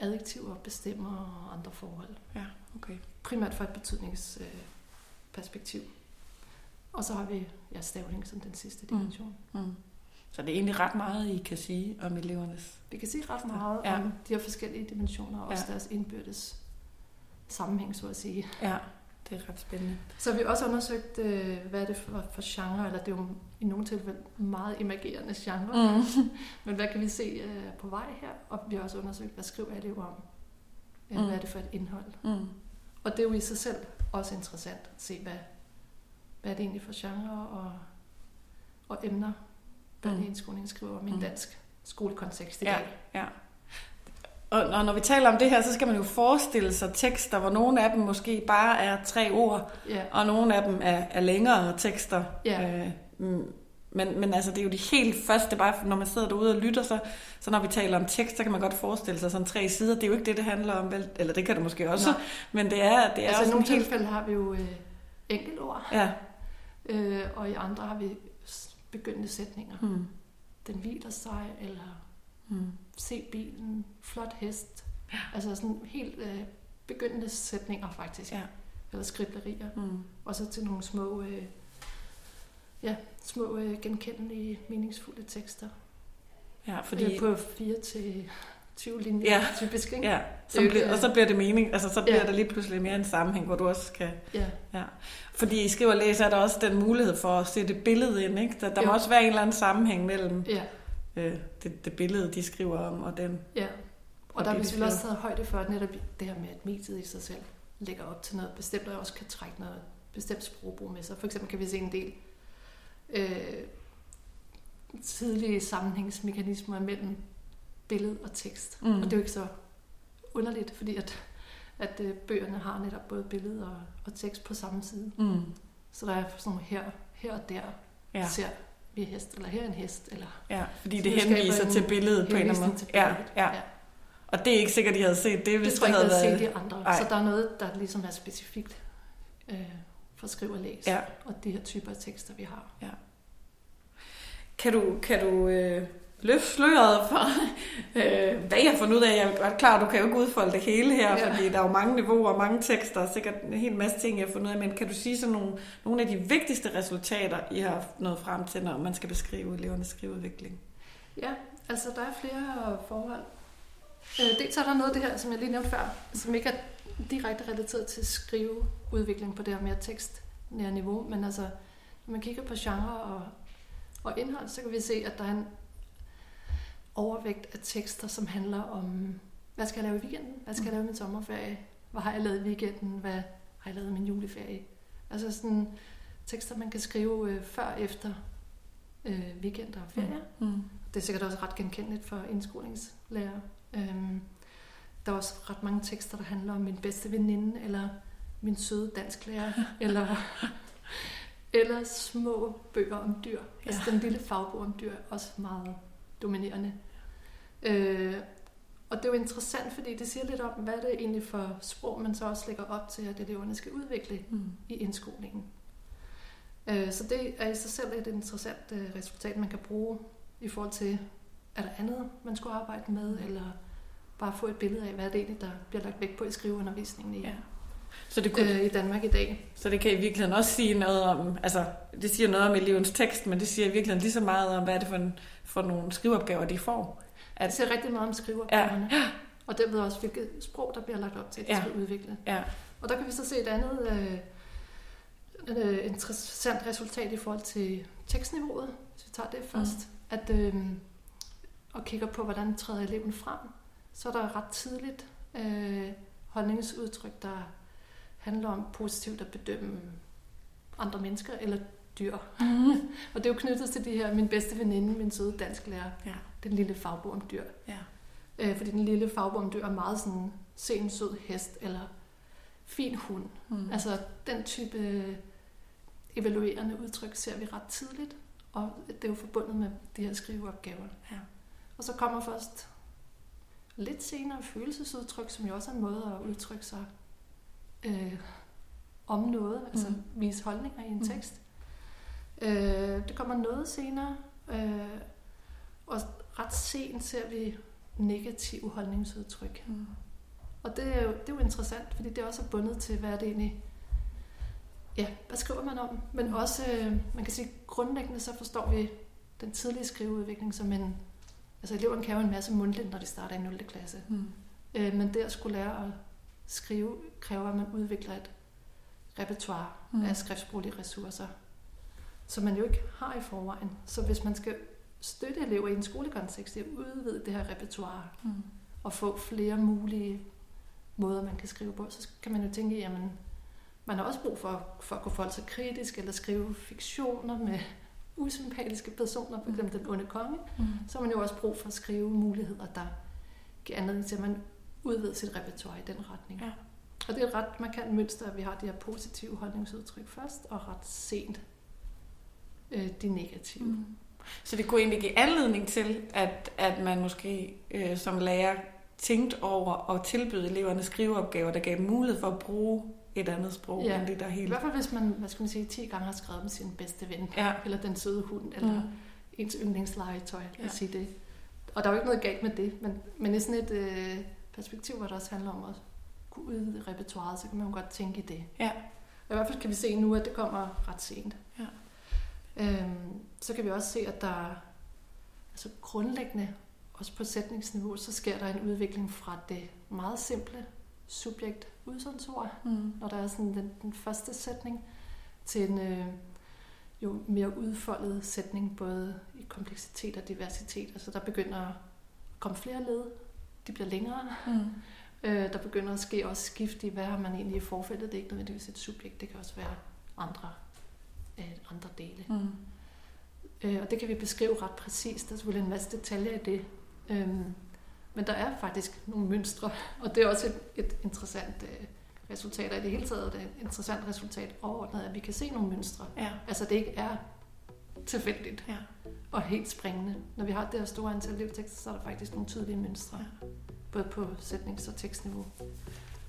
adjektiver, bestemmer og andre forhold. Ja, okay. Primært fra et betydningsperspektiv. Og så har vi ja, stavning som den sidste dimension. Mm. Mm. Så det er egentlig ret meget, I kan sige om elevernes... Vi kan sige ret meget Ja. om de her forskellige dimensioner, og også Ja. deres indbyrdes sammenhæng, så at sige. Ja, det er ret spændende. Så har vi også undersøgt, øh, hvad er det for, for genre, eller det er jo i nogle tilfælde meget imagerende genre, Mm. men hvad kan vi se øh, på vej her? Og vi har også undersøgt, hvad skriver elever om? Ja, Mm. Hvad er det for et indhold? Mm. Og det er jo i sig selv også interessant at se, hvad, hvad er det egentlig for genre og, og emner, hvad Mm. skriver om i en Mm. dansk skolekontekst i Ja. dag. Ja. Og og når vi taler om det her, så skal man jo forestille sig tekster, hvor nogle af dem måske bare er tre ord, Ja, og nogle af dem er, er længere tekster. Ja. Øh, mm, men, men altså, det er jo de helt første, bare når man sidder derude og lytter, så, så når vi taler om tekst, så kan man godt forestille sig sådan tre sider. Det er jo ikke det, det handler om, vel? eller det kan det måske også, Nej. men det er, det er altså i nogle en helt... tilfælde har vi jo øh, enkeltord, Ja. øh, og i andre har vi begyndende sætninger. Mm. Den hviler sig, eller Mm. se bilen, flot hest. Altså sådan helt øh, begyndende sætninger faktisk. Ja. Eller skriblerier. Mm. Og så til nogle små, øh, ja, små øh, genkendelige, meningsfulde tekster. Ja, Fordi... fordi... På 4 til 20 linjer, Ja. typisk, ikke? Ja, jo bliver, og så bliver det mening, altså så bliver Ja. der lige pludselig mere en sammenhæng, hvor du også kan... ja. Ja. Fordi I skriver og læser, er der også den mulighed for at sætte et billede ind, ikke? Der, der må også være en eller anden sammenhæng mellem ja. øh, det, det billede, de skriver om, og den... Ja, og der har vi selvfølgelig også taget højde for, at netop det her med, at mediet i sig selv lægger op til noget bestemt, og også kan trække noget bestemt sprogbrug med sig. For eksempel kan vi se en del øh, tidlige sammenhængsmekanismer mellem billede og tekst. Mm. Og det er jo ikke så underligt, fordi at, at øh, bøgerne har netop både billede og, og tekst på samme side. Mm. Så der er sådan her, her og der Ja. ja. ser vi hest, eller her er en hest, eller ja, fordi det henviser en til billedet på en eller anden måde. Ja, ja. Ja. Og det er ikke sikkert, de havde set det, hvis Det tror jeg ikke, havde været... set de andre. Ej. Så der er noget, der ligesom er specifikt øh, for skriv og læs. Ja. Og de her typer af tekster, vi har. Kan du, kan du øh, løfte sløret for, øh, hvad jeg har fundet ud af? Jeg er godt klar, du kan jo ikke udfolde det hele her, ja. Fordi der er jo mange niveauer, mange tekster, og sikkert en hel masse ting, jeg har fundet ud af. Men kan du sige sådan nogle, nogle af de vigtigste resultater, I har nået frem til, når man skal beskrive elevernes skriveudvikling? Ja, altså der er flere forhold. Øh, dels er der noget af det her, som jeg lige nævnte før, som ikke er direkte relateret til skriveudvikling på det her mere tekstnære niveau, men altså, når man kigger på genre og, og indhold, så kan vi se, at der er en overvægt af tekster, som handler om, hvad skal jeg lave i weekenden? Hvad skal jeg lave i min sommerferie? Hvad har jeg lavet i weekenden? Hvad har jeg lavet i min juleferie? Altså sådan tekster, man kan skrive øh, før og efter øh, weekender og ferier. Mm. Det er sikkert også ret genkendeligt for indskolingslærer. Øhm, der er også ret mange tekster, der handler om min bedste veninde, eller min søde dansklærer, eller, eller små bøger om dyr. Ja. Altså den lille fagbog om dyr er også meget dominerende. Øh, og det er jo interessant, fordi det siger lidt om, hvad det er egentlig for sprog, man så også lægger op til, at eleverne skal udvikle Mm. i indskolingen. Øh, Så det er i sig selv et interessant øh, resultat, man kan bruge i forhold til, er der andet, man skulle arbejde med, eller bare få et billede af, hvad det egentlig, der bliver lagt vægt på i skriveundervisningen i, Ja. Så det, kunne, øh, i Danmark i dag. så det kan i virkeligheden også sige noget om, altså det siger noget om elevens tekst, men det siger i virkeligheden lige så meget om, hvad er det for, en, for nogle skriveopgaver, de får. At, det siger rigtig meget om skriveopgaverne, Ja. og derved også, hvilket sprog, der bliver lagt op til, at de Ja. skal udvikle. Ja. Og der kan vi så se et andet øh, øh, interessant resultat i forhold til tekstniveauet, hvis vi tager det først. Mm. At, øh, og kigger på, hvordan træder eleven frem, så er der ret tidligt øh, holdningsudtryk, der handler om positivt at bedømme andre mennesker eller dyr. Mm. Og det er jo knyttet til de her, min bedste veninde, min søde dansklærer, Ja. den lille fagbog om dyr. Ja. Øh, fordi den lille fagbog om dyr er meget sådan, se en sød hest, eller fin hund. Mm. Altså den type evaluerende udtryk ser vi ret tidligt, og det er jo forbundet med de her skriveopgaver. Ja. Og så kommer først lidt senere følelsesudtryk, som jo også er en måde at udtrykke sig øh, om noget, altså Mm. vise holdninger i en Mm. tekst. Øh, det kommer noget senere, øh, og ret sent ser vi negative holdningsudtryk. Mm. Og det er, jo, det er jo interessant, fordi det også er bundet til, hvad er det egentlig, ja, hvad skriver man om? Men mm. også, øh, man kan sige, grundlæggende så forstår vi den tidlige skriveudvikling som en, altså eleverne kan jo en masse mundtligt, når de starter i 0. klasse. Mm. Øh, men det at skulle lære at skrive, kræver, at man udvikler et repertoire mm. af skriftsproglige ressourcer, som man jo ikke har i forvejen. Så hvis man skal støtte elever i en skolekontekst, at udvide det her repertoire, mm. og få flere mulige måder, man kan skrive på, så kan man jo tænke, jamen, man har også brug for, for at kunne forholde sig kritisk, eller skrive fiktioner med usympatiske personer, f.eks. Mm. den onde konge, mm. så har man jo også brug for at skrive muligheder, der giver anledning til, at man udvider sit repertoire i den retning. Ja. Og det er et ret markant mønster, at vi har de her positive holdningsudtryk først, og ret sent øh, de negative. Mm. Så det kunne egentlig give anledning til, at, at man måske øh, som lærer tænkte over at tilbyde eleverne skriveopgaver, der gav mulighed for at bruge et andet sprog ja. end det, der helt... I hvert fald, hvis man, hvad skal man sige, 10 gange har skrevet med sin bedste ven, ja. eller den søde hund, eller mm. ens yndlingslegetøj, ja. at sige det. Og der er jo ikke noget galt med det, men, men i sådan et øh, perspektiv, hvor det også handler om at kunne udvide repertoireet, så kan man jo godt tænke i det. Ja. Og I hvert fald kan vi se nu, at det kommer ret sent. Øhm, så kan vi også se, at der altså grundlæggende, også på sætningsniveau, så sker der en udvikling fra det meget simple subjekt udsagnsord, mm. når der er sådan den, den første sætning, til en øh, jo mere udfoldet sætning, både i kompleksitet og diversitet. Altså der begynder at komme flere led, de bliver længere. Mm. Øh, der begynder at ske også skift i, hvad har man egentlig i forfældet. Det er ikke nødvendigvis et subjekt, det kan også være andre, øh, andre dele. Mm. Øh, og det kan vi beskrive ret præcist. Der er selvfølgelig en masse detaljer i det. Øh, men der er faktisk nogle mønstre, og det er også et, et interessant øh, resultat, og i det hele taget er det et interessant resultat overordnet, at vi kan se nogle mønstre. Ja. Altså det ikke er tilfældigt ja. og helt springende. Når vi har det her store antal elevtekster, så er der faktisk nogle tydelige mønstre, ja. både på sætnings- og tekstniveau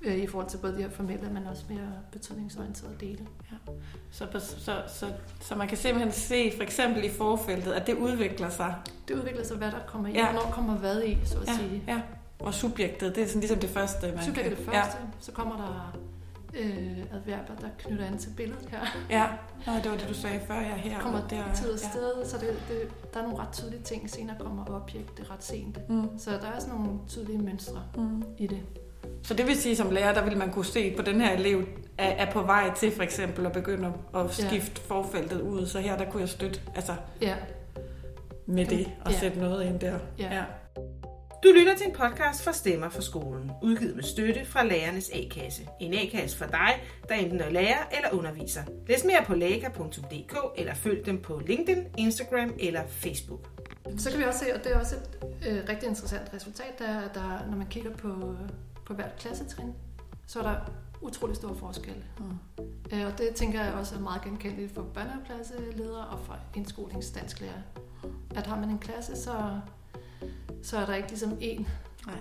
øh, i forhold til både de her formelle, men også mere betydningsorienterede dele. Ja. Så, så, så, så man kan simpelthen se, for eksempel i forfeltet, at det udvikler sig. Det udvikler sig, hvad der kommer i, ja. hvornår kommer hvad i, så at ja. sige. Ja. Og subjektet, det er sådan ligesom det første, man Subjektet er det første, ja. så kommer der øh, adverber, der knytter an til billedet her. Ja, Nå, det var det, du sagde før, jeg her. Kommer der, tid og sted, ja. så det, det, der er nogle ret tydelige ting. Senere kommer objekt, det er ret sent. Mm. Så der er sådan nogle tydelige mønstre mm. i det. Så det vil sige, som lærer, der vil man kunne se på den her elev, er, er på vej til for eksempel at begynde at skifte ja. forfeltet ud. Så her, der kunne jeg støtte altså, ja. med det og ja. sætte noget ind der. Ja. ja. Du lytter til en podcast fra Stemmer for skolen, udgivet med støtte fra Lærernes A-kasse. En A-kasse for dig, der enten er lærer eller underviser. Læs mere på læka.dk eller følg dem på LinkedIn, Instagram eller Facebook. Så kan vi også se, og det er også et øh, rigtig interessant resultat, der, der, når man kigger på på hvert klassetrin, så er der utrolig stor forskel. Mm. Øh, og det tænker jeg også er meget genkendeligt for børnehaveklasseledere og for indskolingsdansklærere. At har man en klasse, så, så er der ikke ligesom én,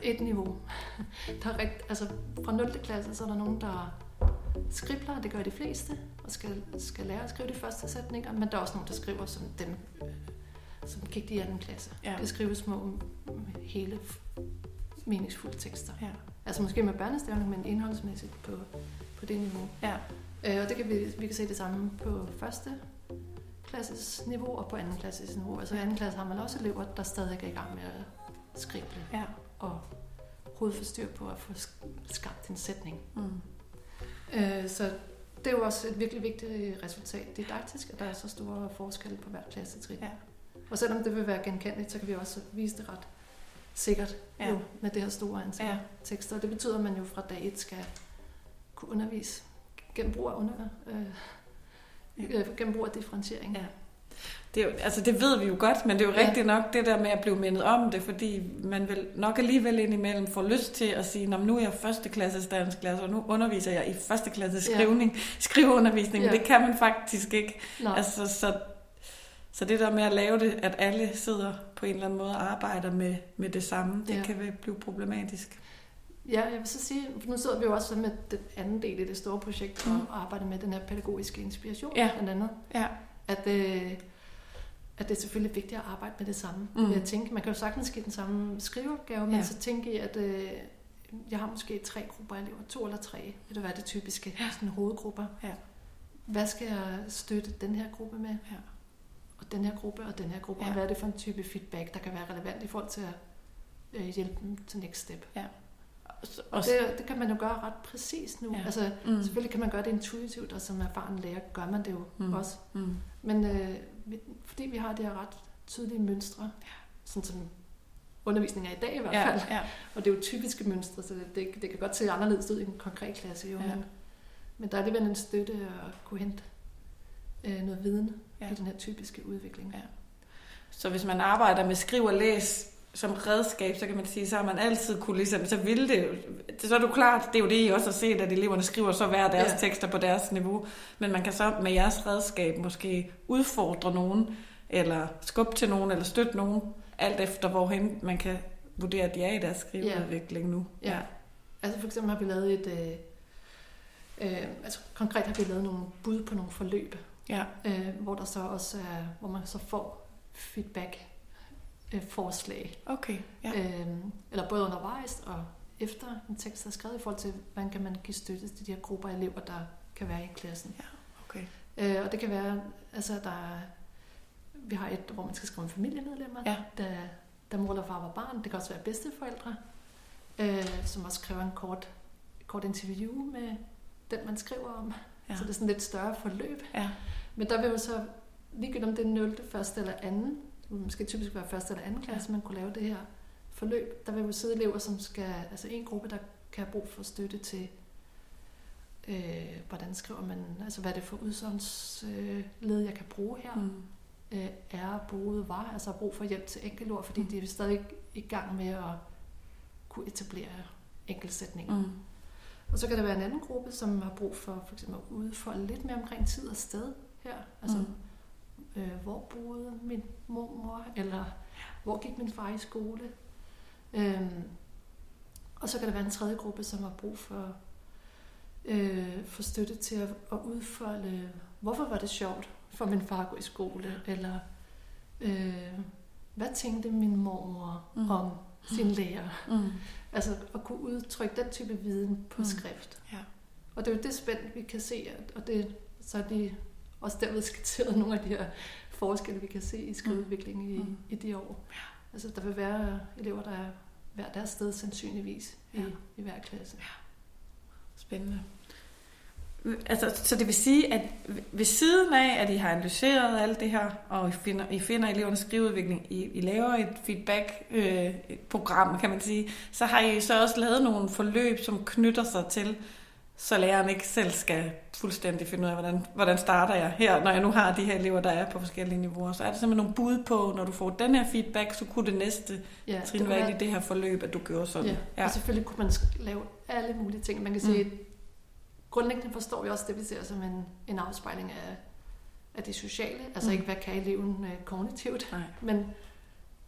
et niveau. Der er rigt, altså fra 0. klasse, så er der nogen, der skribler, det gør de fleste, og skal, skal lære at skrive de første sætninger, men der er også nogen, der skriver som dem, som gik i anden klasse. Ja. Det skrives små hele meningsfulde tekster. Ja. Altså måske med børnestavning, men indholdsmæssigt på, på det niveau. Ja. Øh, og det kan vi, vi kan se det samme på første klasses niveau og på anden klasses niveau. Altså i anden klasse har man også elever, der stadig er i gang med at skrive ja. og hovedforstyr på at få skabt en sætning. Mm. Øh, så det er jo også et virkelig vigtigt resultat didaktisk, at der er så store forskelle på hver klassetrin. Ja. Og selvom det vil være genkendeligt, så kan vi også vise det ret sikkert ja. jo, med det her store antal ja. tekster. Det betyder, at man jo fra dag et skal kunne undervise gennem brug af, under, øh, øh, gennem brug af differentiering. Ja. Det, er jo, altså det ved vi jo godt, men det er jo ja. rigtigt nok det der med at blive mindet om det, fordi man vil nok alligevel indimellem få lyst til at sige, nu er jeg dansk klasse, og nu underviser jeg i første klasse skrivning, ja. skriveundervisning, ja. men det kan man faktisk ikke. Nej. Altså, så så det der med at lave det, at alle sidder på en eller anden måde og arbejder med, med det samme, det ja. kan blive problematisk. Ja, jeg vil så sige, nu sidder vi jo også med den anden del i det store projekt, mm. og arbejder med den her pædagogiske inspiration, ja. blandt andet. Ja. At, øh, at det er selvfølgelig vigtigt at arbejde med det samme. Mm. Jeg tænke, man kan jo sagtens give den samme skriveopgave, men Ja. så tænke jeg, at øh, jeg har måske tre grupper elever, to eller tre, vil det være det typiske, ja. sådan hovedgrupper. Ja. Hvad skal jeg støtte den her gruppe med? Ja. Den her gruppe og den her gruppe, Ja. ja. og hvad er det for en type feedback, der kan være relevant i forhold til at øh, hjælpe dem til next step. Og, Og det, det kan man jo gøre ret præcist nu. Ja. Ja. Altså, mm, selvfølgelig kan man gøre det intuitivt, og som erfaren lærer gør man det jo Mm. også. mm, Men øh, fordi vi har de her ret tydelige mønstre, sådan som undervisning er i dag i hvert fald, ja, ja, og det er jo typiske mønstre, så det, det, det kan godt se anderledes ud i en konkret klasse. Jo, Ja. ja. men, men der er alligevel en støtte at kunne hente øh, noget viden Ja. ja. i den her typiske udvikling. Ja. Så hvis man arbejder med skriv og læs som redskab, så kan man sige, så har man altid kunne ligesom, så vil det jo, så er det jo klart, det er jo det, I også har set, at eleverne skriver så hver deres ja. Ja. tekster på deres niveau, men man kan så med jeres redskab måske udfordre nogen, eller skubbe til nogen, eller støtte nogen, alt efter hvorhen man kan vurdere, at de er i deres skriveudvikling nu. Ja. Altså for eksempel har vi lavet et, øh, øh, altså konkret har vi lavet nogle bud på nogle forløb, Ja. øh, hvor der så også er, hvor man så får feedback øh, forslag. Okay. Ja. Øh, eller både undervejs og efter en tekst er skrevet i forhold til, hvordan kan man give støtte til de her grupper af elever, der kan være i klassen. Okay. Øh, og det kan være, altså der er, vi har et, hvor man skal skrive om familiemedlemmer, Ja. der, der mor eller far var barn. Det kan også være bedsteforældre, øh, som også kræver en kort, kort interview med den, man skriver om. Ja. Ja. Så det er sådan lidt større forløb. Ja. Men der vil jo så, ligegyldigt om det er 0., første eller anden, måske typisk være første eller anden klasse, man kunne lave det her forløb, der vil jo sidde elever, som skal, altså en gruppe, der kan have brug for støtte til, øh, hvordan skriver man, altså hvad er det for udsagnsled, øh, led, jeg kan bruge her, Mm. øh, er, boede, var, altså har brug for hjælp til enkeltord, fordi Mm. de er stadig i gang med at kunne etablere enkeltsætninger. Mm. Og så kan der være en anden gruppe, som har brug for for eksempel at udfolde lidt mere omkring tid og sted her. Altså, Mm. øh, hvor boede min mormor, eller hvor gik min far i skole. Øhm, og så kan der være en tredje gruppe, som har brug for, øh, for støtte til at, at udfolde, hvorfor var det sjovt for min far at gå i skole, eller øh, hvad tænkte min mormor Mm. om sin lærer. Mm. Altså at kunne udtrykke den type viden på Mm. skrift. Ja. Og det er jo det spænd, vi kan se, og det, så er de også derved skitseret nogle af de her forskelle, vi kan se i skriveudviklingen i, Mm. mm. i de år. Altså der vil være elever, der er hver deres sted sandsynligvis i, Ja. i hver klasse. Spændende. Altså, så det vil sige, at ved siden af, at I har analyseret alt det her, og I finder, I finder elevernes skriveudvikling, I, I laver et feedback-program, kan man sige, så har I så også lavet nogle forløb, som knytter sig til, så læreren ikke selv skal fuldstændig finde ud af, hvordan, hvordan starter jeg her, når jeg nu har de her elever, der er på forskellige niveauer. Så er der simpelthen nogle bud på, når du får den her feedback, så kunne det næste Ja, trin være i det her forløb, at du gjorde sådan. Ja. ja. Og selvfølgelig kunne man lave alle mulige ting. Man kan sige, Mm. Mm. grundlæggende forstår vi også det, vi ser som en, en afspejling af, af det sociale. Altså Mm. ikke, hvad kan eleven øh, kognitivt, Nej. men,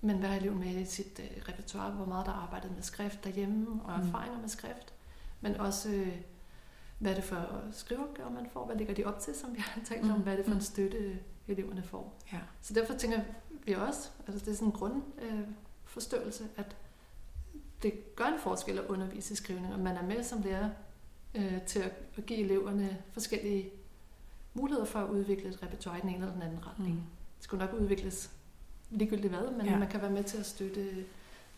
men hvad har eleven med i sit øh, repertoire, hvor meget der er arbejdet med skrift derhjemme, og Mm. erfaringer med skrift. Men også, øh, hvad er det for skriveopgaver, man får? Hvad ligger de op til, som vi har talt om? Mm. Hvad er det for Mm. en støtte, eleverne får? Ja. Så derfor tænker vi også, altså det er sådan en grundforståelse, øh, at det gør en forskel at undervise i skrivning, og man er med som lærer øh, til at, at give eleverne forskellige muligheder for at udvikle et repertoire i den ene eller den anden retning. Mm. Det skulle nok udvikles ligegyldigt hvad, men Ja. man kan være med til at støtte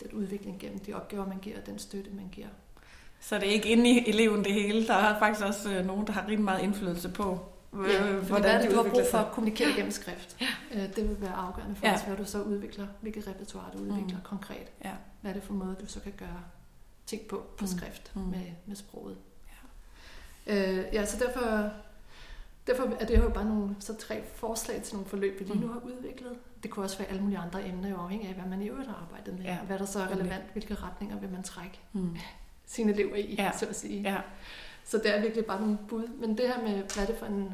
den udvikling gennem de opgaver, man giver, og den støtte, man giver. Så det er ikke inde i eleven det hele. Der er faktisk også øh, nogen, der har rigtig meget indflydelse på, øh, Ja, fordi hvad er det, du har brug for at kommunikere gennem skrift? Ja. Øh, det vil være afgørende for Ja. hvad du så udvikler, hvilket repertoire du udvikler Mm. konkret. Ja. Hvad er det for måde, du så kan gøre ting på, på Mm. skrift Mm. med, med sproget. Øh, ja, så derfor, derfor er det jo bare nogle så tre forslag til nogle forløb, vi lige nu Mm. har udviklet. Det kunne også være alle mulige andre emner, jo afhængig af, hvad man i øvrigt har arbejdet med. Ja, Ja. Hvad der så er relevant, hvilke retninger vil man trække Mm. sine elever i, Ja. ja. så at sige. Ja. Så det er virkelig bare nogle bud. Men det her med, hvad er det for en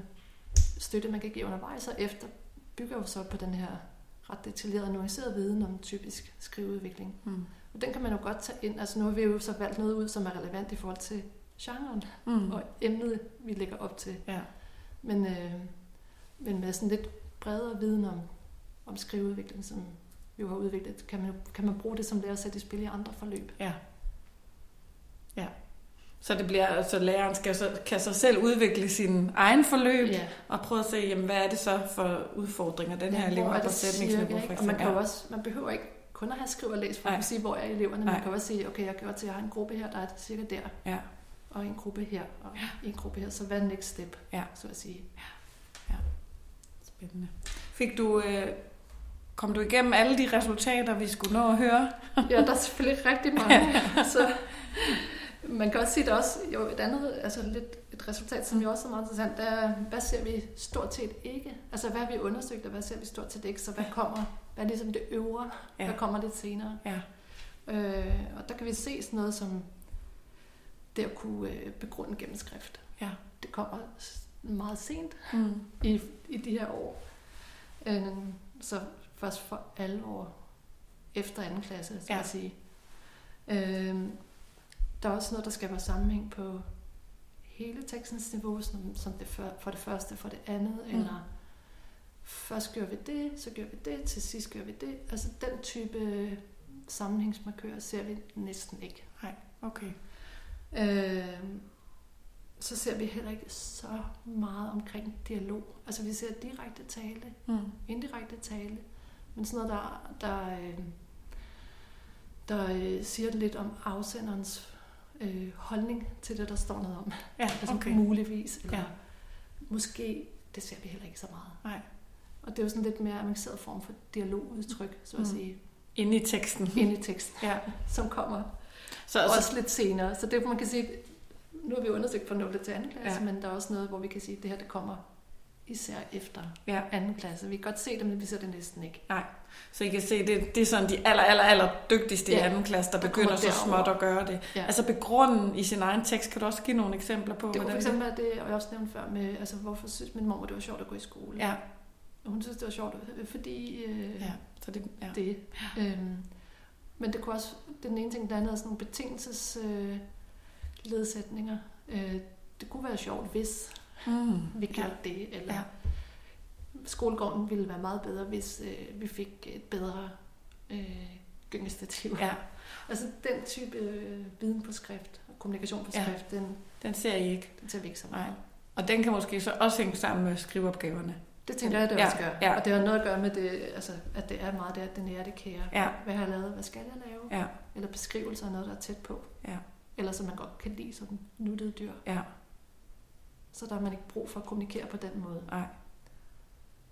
støtte, man kan give undervejs og efter, bygger jo så på den her ret detaljerede, nuancerede viden om typisk skriveudvikling. Mm. Og den kan man jo godt tage ind. Altså nu har vi jo så valgt noget ud, som er relevant i forhold til genren Mm. og emnet, vi lægger op til. Ja. Men, øh, men med sådan lidt bredere viden om om skriveudvikling, som vi jo har udviklet, kan man, kan man bruge det som lærer at sætte i spil i andre forløb. Ja. Ja. Så det bliver, så læreren skal så, kan så selv udvikle sin egen forløb, Ja. og prøve at se, jamen, hvad er det så for udfordringer, den her Ja, elev hvor har på sætningsniveau, for? Og man, kan Ja. også, man behøver ikke kun at have skriv og læs for at sige, hvor er eleverne. Man kan også sige, okay, jeg gør til, at jeg har en gruppe her, der er cirka der, Ja. Og en gruppe her, og en gruppe her. Så hvad er next step, Ja. så at sige. Spændende. Fik du, øh, kom du igennem alle de resultater, vi skulle nå at høre? Ja, der er selvfølgelig rigtig mange. så man kan også sige, er også jo et andet, altså lidt et resultat, som jo også er meget interessant, det er, hvad ser vi stort set ikke? Altså, hvad har vi undersøgt, og hvad ser vi stort set ikke? Så hvad kommer, hvad er ligesom det øvre? Ja. Hvad kommer lidt senere? Ja. Øh, og der kan vi se sådan noget som det at kunne øh, begrunde gennem skrift. Ja. Det kommer meget sent Mm. i, i de her år. Øh, så først for alvor efter anden klasse, skal Ja. jeg sige. Øh, der er også noget, der skaber sammenhæng på hele tekstens niveau, som, som det for, for det første, for det andet, Mm. eller først gør vi det, så gør vi det, til sidst gør vi det. Altså den type sammenhængsmarkører ser vi næsten ikke. Okay. Øh, så ser vi heller ikke så meget omkring dialog. Altså vi ser direkte tale, Mm. indirekte tale, men sådan noget, der, der, øh, der øh, siger lidt om afsenderens øh, holdning til det, der står noget om. Ja, Altså okay. muligvis, eller Ja. måske, det ser vi heller ikke så meget. Nej. Og det er jo sådan lidt mere avanceret form for dialogudtryk, så at Mm. sige, Inde i teksten. ind i teksten, Ja. som kommer Så, og så, også lidt senere. Så det man kan sige, nu har vi undersøgt fra 0. til 2. klasse, Ja. men der er også noget, hvor vi kan sige, at det her det kommer især efter ja. 2. klasse. Vi kan godt se det, men vi ser det næsten ikke. så I kan se, det, det er sådan de aller, aller, aller dygtigste i Ja, anden klasse, der, der begynder så småt at gøre det. Ja. Altså begrunden i sin egen tekst, kan du også give nogle eksempler på, Det kunne for eksempel det, og jeg også nævnte før med, altså hvorfor synes min mor, det var sjovt at gå i skole? Ja, hun synes, det var sjovt, øh, fordi øh, ja. Så det, ja. det. Øhm, men det kunne også, den ene ting, der andet er sådan nogle betingelses øh. Øh, det kunne være sjovt, hvis Mm. vi gjorde det, eller Ja. ja. skolegården ville være meget bedre, hvis øh, vi fik et bedre øh, gyngestativ. Ja, Altså den type øh, viden på skrift, og kommunikation på Ja. skrift, den, den ser I ikke. den tager vi ikke så Nej. meget. Og den kan måske så også hænge sammen med skriveopgaverne. Det tænker jeg, det Ja, også gør. ja. Og det har noget at gøre med, det, altså, at det er meget det, at det nære, det kære. Ja, Hvad har jeg lavet? Hvad skal jeg lave? ja, Eller beskrivelser af noget, der er tæt på. Ja. Eller som man godt kan lide, sådan nuttede dyr. ja. Så der har man ikke brug for at kommunikere på den måde. Nej.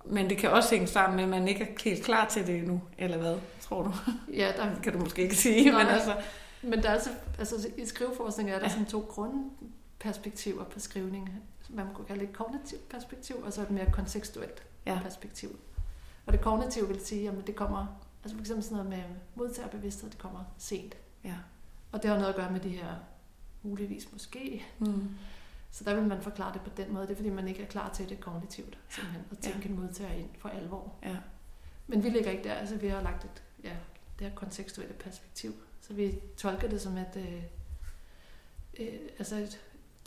Men det kan også hænge sammen med, at man ikke er helt klar til det endnu, eller hvad, tror du? Ja, der, Det kan du måske ikke sige, Nej. men altså... Men der er altså, altså i skriveforskning er der Ja. ja. sådan to grundperspektiver på skrivning. Man kunne kalde et kognitivt perspektiv, og så et mere kontekstuelt Ja. ja. perspektiv. Og det kognitive vil sige, at det kommer, altså for eksempel sådan noget med modtagerbevidsthed, det kommer sent. Ja. Og det har noget at gøre med de her muligvis måske. Mm. Så der vil man forklare det på den måde. Det er fordi, man ikke er klar til det kognitivt, simpelthen, at Ja. tænke en modtager ind for alvor. Ja. Men vi ligger ikke der. Altså, vi har lagt et, ja, det her kontekstuelle perspektiv. Så vi tolker det som, at, øh, øh, altså et,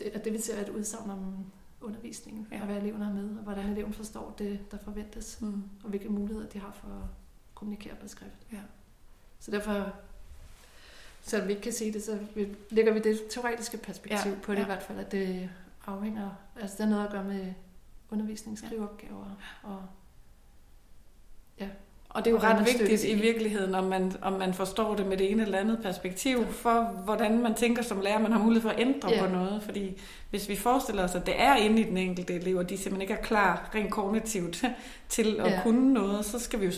det, at det vi ser er et udsagn om undervisningen, Ja. og hvad eleverne har med, og hvordan eleven forstår det, der forventes, Mm. og hvilke muligheder de har for at kommunikere på skrift. Ja. Så derfor, selvom vi ikke kan se det, så lægger vi det teoretiske perspektiv Ja, på det ja. i hvert fald, at det afhænger, altså det har noget at gøre med undervisning, skriveopgaver, og Og det er jo ret man vigtigt i virkeligheden, om man, om man forstår det med det ene eller andet perspektiv, for hvordan man tænker som lærer, man har mulighed for at ændre Ja. på noget. Fordi hvis vi forestiller os, at det er inde i den enkelte elev, og de simpelthen ikke er klar rent kognitivt til at Ja. kunne noget, så skal vi jo,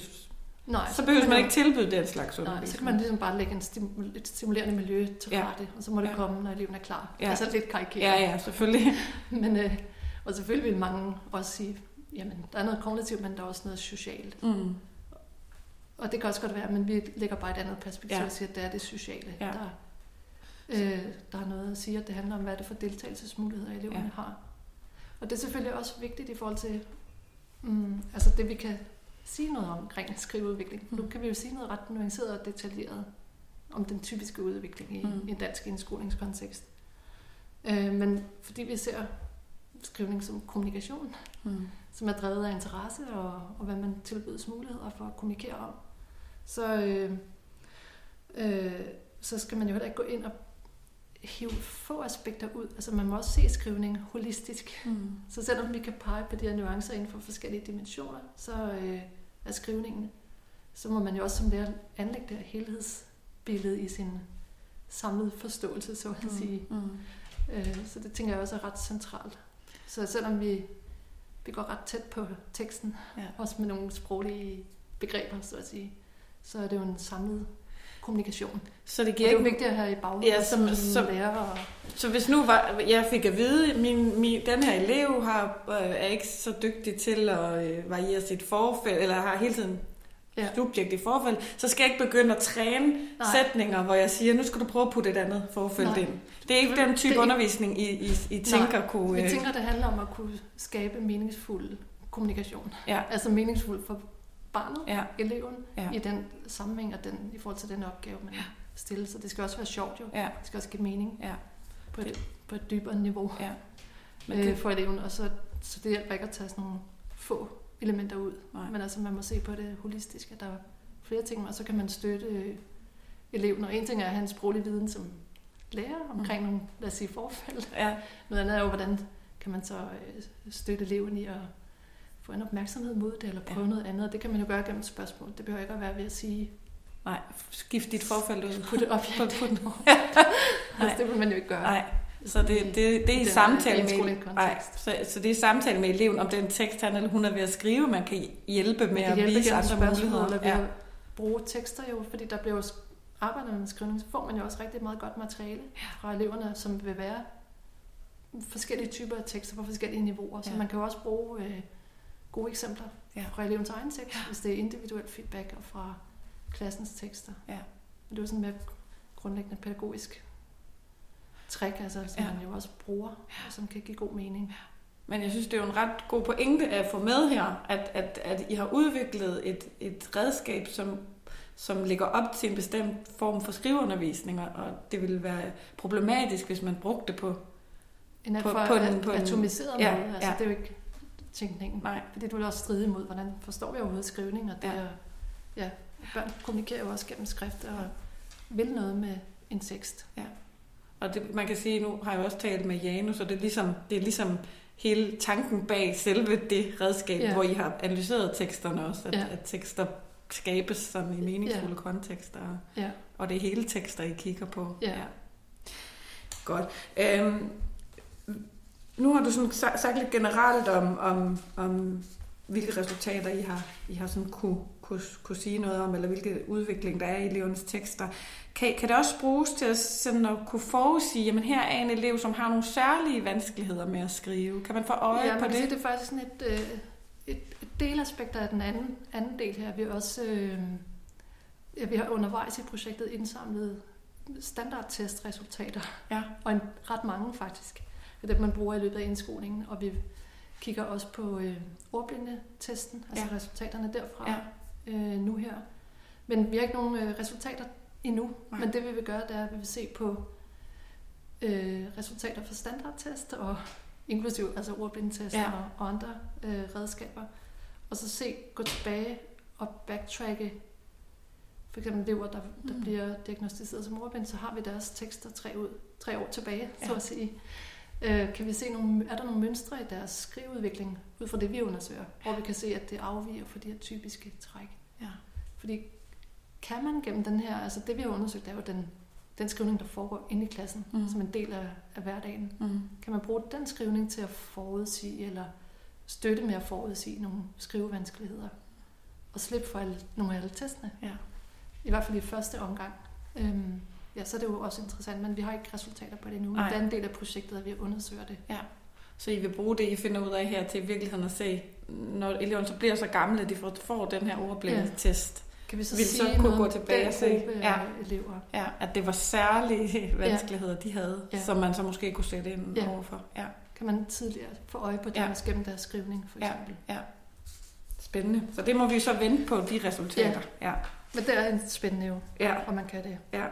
Nej, så behøver man jo- ikke tilbyde den slags Nej, så undervisning. kan man ligesom bare lægge en stim- et stimulerende miljø til Ja. rette, og så må det Ja. komme, når eleven er klar. Ja. Altså lidt karikeret. Ja, ja, selvfølgelig. Men, øh, og selvfølgelig vil mange også sige, jamen, der er noget kognitivt, men der er også noget socialt. Mm. Og det kan også godt være, men vi lægger bare et andet perspektiv Ja. og siger, at det er det sociale, Ja. der, øh, der har noget at sige, at det handler om, hvad det er for deltagelsesmuligheder, eleverne Ja. har. Og det er selvfølgelig også vigtigt i forhold til mm, altså det, vi kan sige noget om omkring skriveudvikling. Mm. Nu kan vi jo sige noget ret nuanceret og detaljeret om den typiske udvikling i, Mm. en dansk indskolingskontekst. Øh, men fordi vi ser skrivning som kommunikation, Mm. som er drevet af interesse og, og hvad man tilbydes muligheder for at kommunikere om. Så, øh, øh, så skal man jo heller ikke gå ind og hive få aspekter ud. Altså man må også se skrivning holistisk. Mm. Så selvom vi kan pege på de her nuancer inden for forskellige dimensioner, så øh, er skrivningen, så må man jo også som lærer anlægge det her helhedsbillede i sin samlede forståelse, så at sige. Mm. Øh, så det tænker jeg også er ret centralt. Så selvom vi, vi går ret tæt på teksten, Ja. også med nogle sproglige begreber, så at sige, så er det jo en samlet kommunikation. Så det Og giver det er jo ikke vigtigt at have i baghovedet Ja, som- som, som- lærer. Og, Så hvis nu var, jeg fik at vide, at min, min, den her elev har, øh, er ikke så dygtig til at øh, variere sit forfald, eller har hele tiden Ja. subjekt i forfald, så skal jeg ikke begynde at træne Nej. Nej. sætninger, hvor jeg siger, nu skal du prøve at putte et andet forfald Nej. ind. Det er ikke den type er- undervisning, I, I, I tænker kunne... vi øh, tænker, det handler om at kunne skabe meningsfuld kommunikation. Ja. Altså meningsfuld for barnet, Ja, eleven, Ja. i den sammenhæng og den, i forhold til den opgave, man stiller. Så det skal også være sjovt jo. ja, Det skal også give mening ja, på et, på et dybere niveau. ja. Men øh, det, for eleven, og så, så det hjælper ikke at tage sådan nogle få elementer ud. Nej. Men altså, man må se på det holistisk, at der er flere ting, og så kan man støtte øh, eleven. Og en ting er at have en sproglig viden som lærer omkring Mm. nogle, lad os sige, forfald. ja, Noget andet er jo, hvordan kan man så øh, støtte eleven i at få en opmærksomhed mod det, eller prøve Ja. noget andet. Og det kan man jo gøre gennem et spørgsmål. Det behøver ikke at være ved at sige, nej, skift dit forfald ud. put it up, Put- put- altså, det vil man jo ikke gøre. Nej, så det, det, det er i Den samtale med, nej, så, så det er samtale med eleven om den tekst, han eller hun er ved at skrive. Man kan hjælpe med at hjælpe vise andre muligheder. eller Ja. bruge tekster jo, fordi der bliver jo arbejdet med skrivning, så får man jo også rigtig meget godt materiale fra eleverne, som vil være forskellige typer af tekster på forskellige niveauer. Så Ja. man kan jo også bruge øh, gode eksempler Ja. fra elevens egen tekst, hvis det er individuelt feedback og fra klassens tekster. Ja. Men det er jo sådan mere grundlæggende pædagogisk trick, altså, som Ja. man jo også bruger, og som kan give god mening. Men jeg synes, det er jo en ret god pointe at få med her, at, at, at I har udviklet et, et redskab, som, som ligger op til en bestemt form for skriveundervisning, og- det ville være problematisk, hvis man brugte det på... En På- på, en, på den- atomiseret ja, måde, altså ja. det er jo ikke tænkningen. Nej, Fordi du vil også stride imod, hvordan forstår vi overhovedet skrivning, og det Ja. ja. er, ja, børn kommunikerer jo også gennem skrift og vil noget med en tekst. og det, man kan sige, nu har jeg også talt med Janus, og det er ligesom, det er ligesom hele tanken bag selve det redskab, ja. Ja. hvor I har analyseret teksterne også, at, ja. Ja. at tekster skabes sådan i meningsfulde ja. kontekster, og, Ja. og det er hele tekster, I kigger på. Ja. Godt. Øhm, nu har du sådan sagt, lidt generelt om, om, om hvilke resultater I har, I har sådan kunne, kunne, kunne sige noget om, eller hvilke udvikling der er i elevernes tekster. Kan, kan det også bruges til at, sådan at kunne forudsige, jamen her er en elev, som har nogle særlige vanskeligheder med at skrive. Kan man få øje ja, på det? sige, det er faktisk sådan et, øh, et, et delaspekt af den anden, anden del her. Vi har også øh, ja, vi har undervejs i projektet indsamlet standardtestresultater, Ja. og en, ret mange faktisk. Det er det, man bruger i løbet af indskolingen, og vi kigger også på øh, ordblindetesten, altså Ja. resultaterne derfra Ja. øh, nu her. Men vi har ikke nogen øh, resultater endnu, Nej. men det vi vil gøre, det er, at vi vil se på øh, resultater for standardtest, og inklusiv altså ordblindetest Ja. og, og andre øh, redskaber, og så se, gå tilbage og backtracke for eksempel elever, der, der Mm. bliver diagnostiseret som ordblinde, så har vi deres tekster tre, ud, tre år tilbage, ja. så at sige. Øh, kan vi se nogle, er der nogle mønstre i deres skriveudvikling, ud fra det vi undersøger, hvor vi kan se, at det afviger fra de her typiske træk. Ja. Fordi kan man gennem den her, altså det vi har undersøgt, er jo den, den skrivning, der foregår inde i klassen, Mm. som en del af, af hverdagen. Mm. Kan man bruge den skrivning til at forudsige, eller støtte med at forudsige nogle skrivevanskeligheder, og slippe for alle, nogle af alle testene? Ja. I hvert fald i første omgang. Øhm, ja, så er det jo også interessant, men vi har ikke resultater på det endnu. Nej. det er en del af projektet, at vi undersøger det. Så I vil bruge det, I finder ud af her til virkeligheden at se, når eleverne så bliver så gamle, at de får, den her ordblindetest. Kan vi så Vil så kunne gå tilbage den og se? Ja. elever? Ja, at det var særlige vanskeligheder, de havde, ja. Ja. som man så måske kunne sætte ind Ja. overfor. Ja, Kan man tidligere få øje på det Ja. ja. gennem deres skrivning, for Ja. eksempel? ja. Spændende. Så det må vi så vente på, de resultater. Ja. Men det er spændende jo, Ja, og man kan det. ja.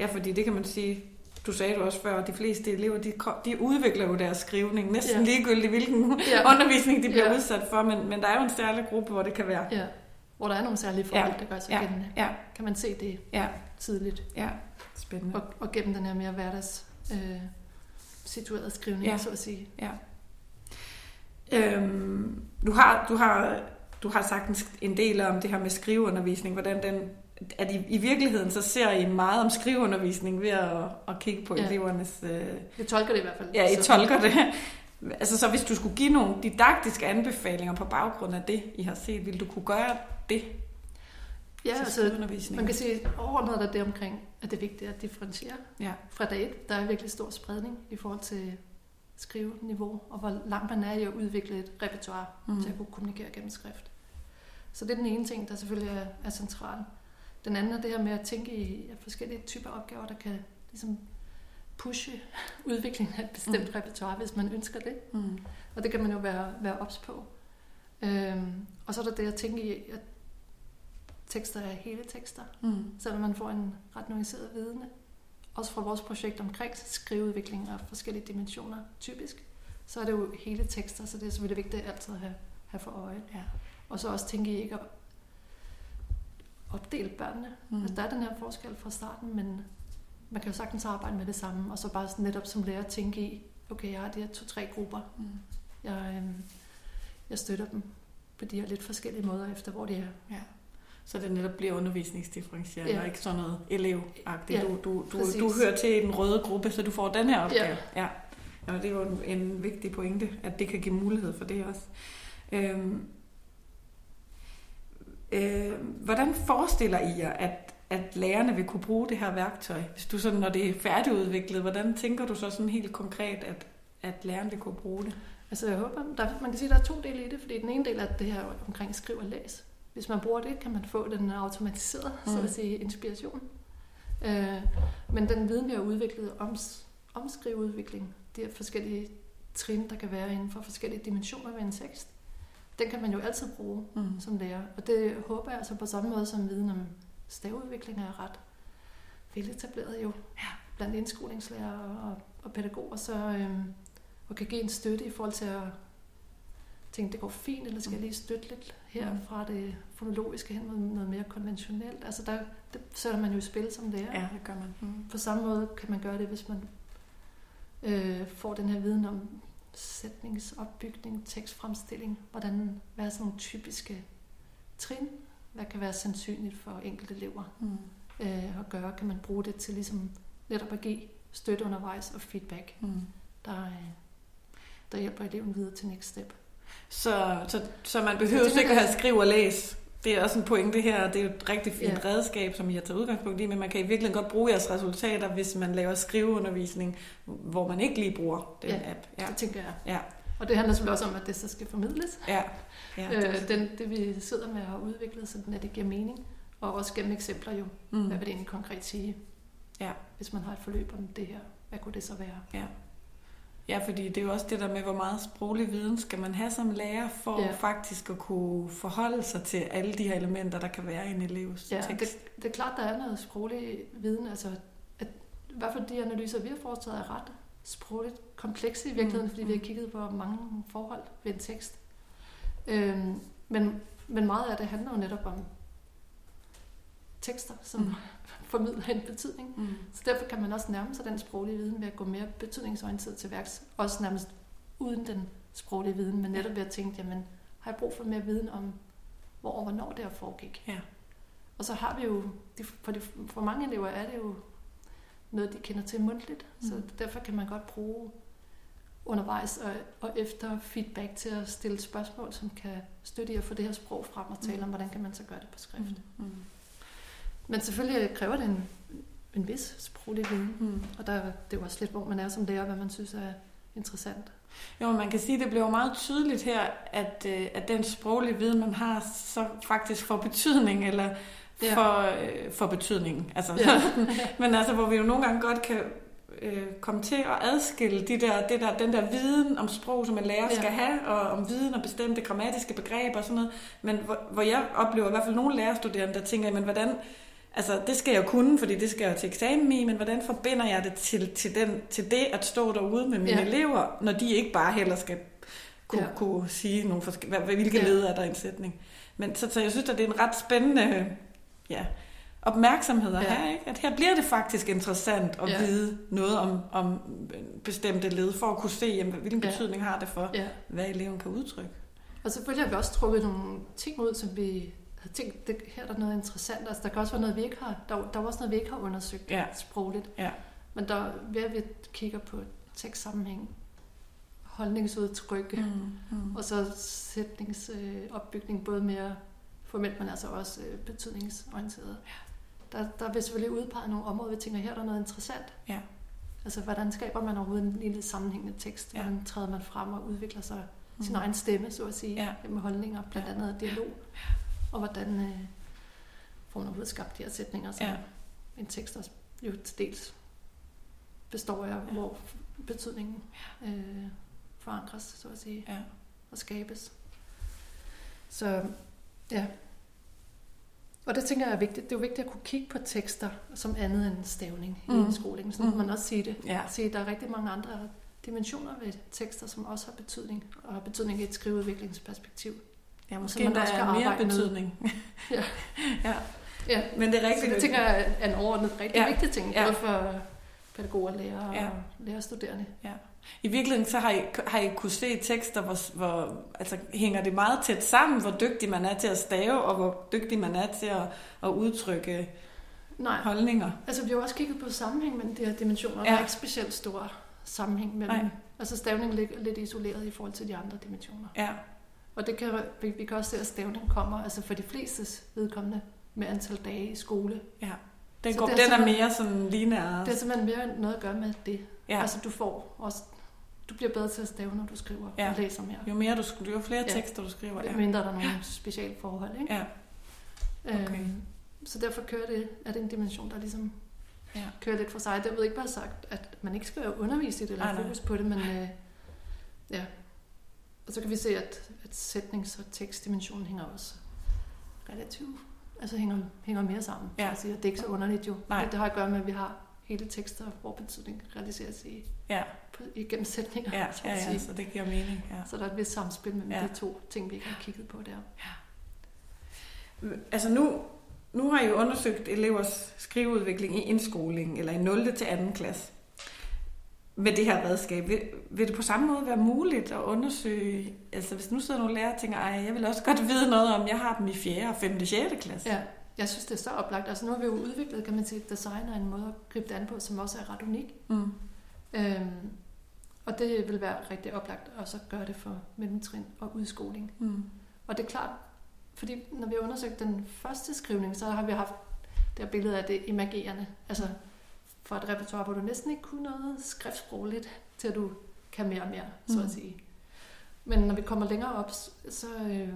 Ja fordi det kan man sige, du sagde du også før, at de fleste elever, de, de udvikler jo deres skrivning, næsten ja. ligegyldigt, hvilken Ja. undervisning de bliver Ja. udsat for, men, men der er jo en særlig gruppe, hvor det kan være. Ja. Hvor der er nogle særlige forhold, Ja. der gør sig Ja. gældende. Ja, Kan man se det ja, tidligt. ja. Spændende. Og, og gennem den her mere hverdags øh, situerede skrivning, Ja. så at sige. Ja. Øhm, du, har, du, har, du har sagt en, en del om det her med skriveundervisning, hvordan den, at i, i virkeligheden så ser I meget om skriveundervisning ved at, at kigge på ja. Elevernes... Øh, Jeg tolker det i hvert fald. ja, I Så- tolker det. Altså så hvis du skulle give nogle didaktiske anbefalinger på baggrund af det, I har set, ville du kunne gøre det Ja, altså, man kan sige overordnet er det omkring, at det er vigtigt at differentiere. Ja. Fra dag et, der er virkelig stor spredning i forhold til skriveniveau, og hvor langt man er i at udvikle et repertoire mm. til at kunne kommunikere gennem skrift. Så det er den ene ting, der selvfølgelig er, er central. Den anden er det her med at tænke i forskellige typer opgaver, der kan ligesom pushe udviklingen af et bestemt mm. repertoire, hvis man ønsker det. Mm. Og det kan man jo være, være ops på. Øhm, og så er der det at tænke i, at tekster er hele tekster, Mm. selvom man får en ret nuanceret vidne. Også fra vores projekt omkring skriveudvikling og forskellige dimensioner, typisk, så er det jo hele tekster, så det er selvfølgelig vigtigt at altid have, have for øje. Ja. Og så også tænke i ikke at opdele børnene. Mm. Altså, der er den her forskel fra starten, men man kan jo sagtens arbejde med det samme, og så bare netop som lærer tænke i, okay, jeg har de her to-tre grupper, Mm. jeg, øhm, jeg støtter dem på de her lidt forskellige måder, efter hvor de er. Ja. Så det netop bliver undervisningsdifferentiering, ja. Ja. og ikke sådan noget elevagtigt. Ja, du, du, du, præcis. du hører til den røde gruppe, så du får den her opgave. Ja. ja. ja det er jo en, en vigtig pointe, at det kan give mulighed for det også. Øhm, øh, hvordan forestiller I jer, at, at lærerne vil kunne bruge det her værktøj? Hvis du sådan, når det er færdigudviklet, hvordan tænker du så sådan helt konkret, at, at læreren vil kunne bruge det? Altså jeg håber, der, man kan sige, at der er to dele i det, fordi den ene del er det her omkring skriv og læs. Hvis man bruger det, kan man få den automatiseret, mm. så Mm. at sige, inspiration. Øh, men den viden, vi har udviklet om, om skriveudvikling, de her forskellige trin, der kan være inden for forskellige dimensioner ved en tekst, den kan man jo altid bruge Mm. som lærer. Og det håber jeg altså på samme måde som viden om staveudvikling er ret veletableret jo Ja. blandt indskolingslærere og, og pædagoger, så øhm, og kan give en støtte i forhold til at tænke, det går fint, eller skal jeg lige støtte lidt her Mm. fra det fonologiske hen mod noget mere konventionelt. Altså der det sætter man jo i spil som lærer. Ja, det gør man. Mm. På samme måde kan man gøre det, hvis man øh, får den her viden om sætningsopbygning, tekstfremstilling, hvordan, hvad er sådan nogle typiske trin, hvad kan være sandsynligt for enkelte elever Mm. øh, at gøre, kan man bruge det til ligesom netop at give støtte undervejs og feedback, Mm. der, øh, der hjælper eleven videre til next step. Så, så, så man behøver tænker, ikke at have skrive og læs. Det er også en pointe her, det er jo et rigtig fint Ja. redskab, som I har taget udgangspunkt i, men man kan i virkeligheden godt bruge jeres resultater, hvis man laver skriveundervisning, hvor man ikke lige bruger den Ja. app. Ja. Det tænker jeg. Ja. Og det handler selvfølgelig også om, at det så skal formidles. ja. ja Øh, den, det vi sidder med har udviklet, sådan at det giver mening. Og også gennem eksempler jo. mm. Hvad vil det egentlig konkret sige? Ja. Hvis man har et forløb om det her, hvad kunne det så være? Ja. Ja, fordi det er jo også det der med, hvor meget sproglig viden skal man have som lærer, for Ja. faktisk at kunne forholde sig til alle de her elementer, der kan være i en elevs Ja, tekst. det, det er klart, der er noget sproglig viden. Altså, at, I hvert fald de analyser, vi har foretaget, er ret sprogligt komplekse i virkeligheden, Mm, fordi vi har mm. kigget på mange forhold ved en tekst. Øhm, men, men meget af det handler jo netop om tekster, som Mm. formidler en betydning. Mm. Så derfor kan man også nærme sig den sproglige viden ved at gå mere betydningsorienteret til værks. Også nærmest uden den sproglige viden, men netop ved at tænke, jamen, har jeg brug for mere viden om, hvor og hvornår det her foregik? Ja. Og så har vi jo, for, de, for mange elever er det jo noget, de kender til mundtligt, mm. så derfor kan man godt bruge undervejs og, og efter feedback til at stille spørgsmål, som kan støtte i at få det her sprog frem og tale Mm. om, hvordan kan man så gøre det på skrift. Mm. Mm. Men selvfølgelig kræver det en, en vis sproglig viden, Mm. og der, det er jo også lidt, hvor man er som lærer, hvad man synes er interessant. Jo, man kan sige, at det bliver meget tydeligt her, at, øh, at den sproglige viden, man har, så faktisk får betydning, eller Ja. for, øh, for betydningen. Altså, Ja. men altså, hvor vi jo nogle gange godt kan øh, komme til at adskille de der, det der, den der viden om sprog, som en lærer Ja. skal have, og om viden og bestemte grammatiske begreber og sådan noget. Men hvor, hvor jeg oplever i hvert fald nogle lærerstuderende, der tænker, men hvordan, altså det skal jeg jo kunne, fordi det skal jeg til eksamen i, men hvordan forbinder jeg det til, til, den, til det at stå derude med mine Ja. elever, når de ikke bare heller skal kunne, Ja. kunne sige nogle forskellige, hvilke Ja. led er der i en sætning. Men så, så jeg synes, at det er en ret spændende ja, opmærksomhed at Ja. have, ikke? at her bliver det faktisk interessant at ja. vide noget om, om bestemte led, for at kunne se, jamen, hvilken Ja. betydning har det for, Ja. hvad eleven kan udtrykke. Og selvfølgelig har vi også trukket nogle ting ud, som vi har tænkt, det, her er der noget interessant. Altså, der kan også være noget, vi ikke har, der, der er også noget, vi ikke har undersøgt Ja. sprogligt. Ja. Men der, ved at vi kigger på tekstsammenhæng, holdningsudtryk, mm. Mm. og så sætningsopbygning, både mere formelt, men altså også øh, betydningsorienteret. Der, der er vi selvfølgelig udpeget nogle områder, vi tænker, her er der noget interessant. Ja. Altså, hvordan skaber man overhovedet en lille sammenhængende tekst? Ja. Hvordan træder man frem og udvikler sig Mm. sin egen stemme, så at sige, Ja. med holdninger, blandt Ja. andet dialog, og hvordan øh, får man overhovedet skabt de her sætninger, så Ja. en tekst også jo til dels består af, Ja. hvor betydningen øh, forankres, så at sige, Ja. og skabes. Så ja. Og det tænker jeg er vigtigt. Det er jo vigtigt at kunne kigge på tekster som andet end stavning mm. i Mm. indskolingen. Sådan. Mm. man også sige det. Ja. Se, der er rigtig mange andre dimensioner ved tekster, som også har betydning, og har betydning i et skriveudviklingsperspektiv. Ja, måske man endda også er mere betydning. Ja. ja. Ja, Men det er så rigtigt. det tænker jeg er en overordnet rigtig Ja. ja. vigtig ting, Ja. både for pædagoger, lærere Ja. og lærerstuderende. I virkeligheden så har I, har I kunne se tekster, hvor, hvor altså, hænger det meget tæt sammen, hvor dygtig man er til at stave, og hvor dygtig man er til at, at udtrykke Nej, holdninger. altså vi har også kigget på sammenhæng mellem de her dimensioner. Ja. Ja. Der er ikke specielt stor sammenhæng mellem. Nej. Altså stavning ligger lidt isoleret i forhold til de andre dimensioner. Ja, Og det kan, vi, vi kan også se, at stavning kommer altså for de flestes vedkommende med antal dage i skole. ja. Den, går, den er mere sådan lineær. Det er simpelthen mere noget at gøre med det. Ja. Altså du får også, du bliver bedre til at stave, når du skriver Ja. og læser mere. Jo mere du skriver, jo flere Ja. tekster du skriver. Ja. Ja. mindre der er nogle specielle forhold. Ikke? Ja. okay. Øhm, så derfor kører det, er det en dimension, der ligesom Ja. kører lidt for sig. Det vil ikke bare sagt, at man ikke skal undervise i det eller Nej, have nej. fokus på det, men øh, ja. Og så kan vi se, at, at sætnings- og tekstdimensionen hænger også relativt, altså hænger, hænger mere sammen. Ja. Sige. Det er ikke så underligt jo. Nej. Det har at gøre med, at vi har hele tekster, hvor betydning realiseres i, Ja, på, igennem sætninger. ja, så ja, ja, så det giver mening. Ja. Så der er et vist samspil mellem Ja. de to ting, vi ikke har kigget på der. Altså nu, nu har I jo undersøgt elevers skriveudvikling i indskoling, eller i 0. til 2. klasse. Med det her redskab, vil, vil det på samme måde være muligt at undersøge, altså hvis nu sidder nogle lærere og tænker, ej, jeg vil også godt vide noget om, jeg har dem i 4. og 5. og 6. klasse. Ja, jeg synes, det er så oplagt. Altså nu har vi jo udviklet, kan man sige, design og en måde at gribe det an på, som også er ret unik. Mm. Øhm, og det vil være rigtig oplagt at gøre det for mellemtrin og udskoling. Mm. Og det er klart, fordi når vi har undersøgt den første skrivning, så har vi haft det her billede af det imagerende. Altså for et repertoire, hvor du næsten ikke kunne noget skriftsprogligt, til at du kan mere og mere, så Mm. at sige. Men når vi kommer længere op, så øh,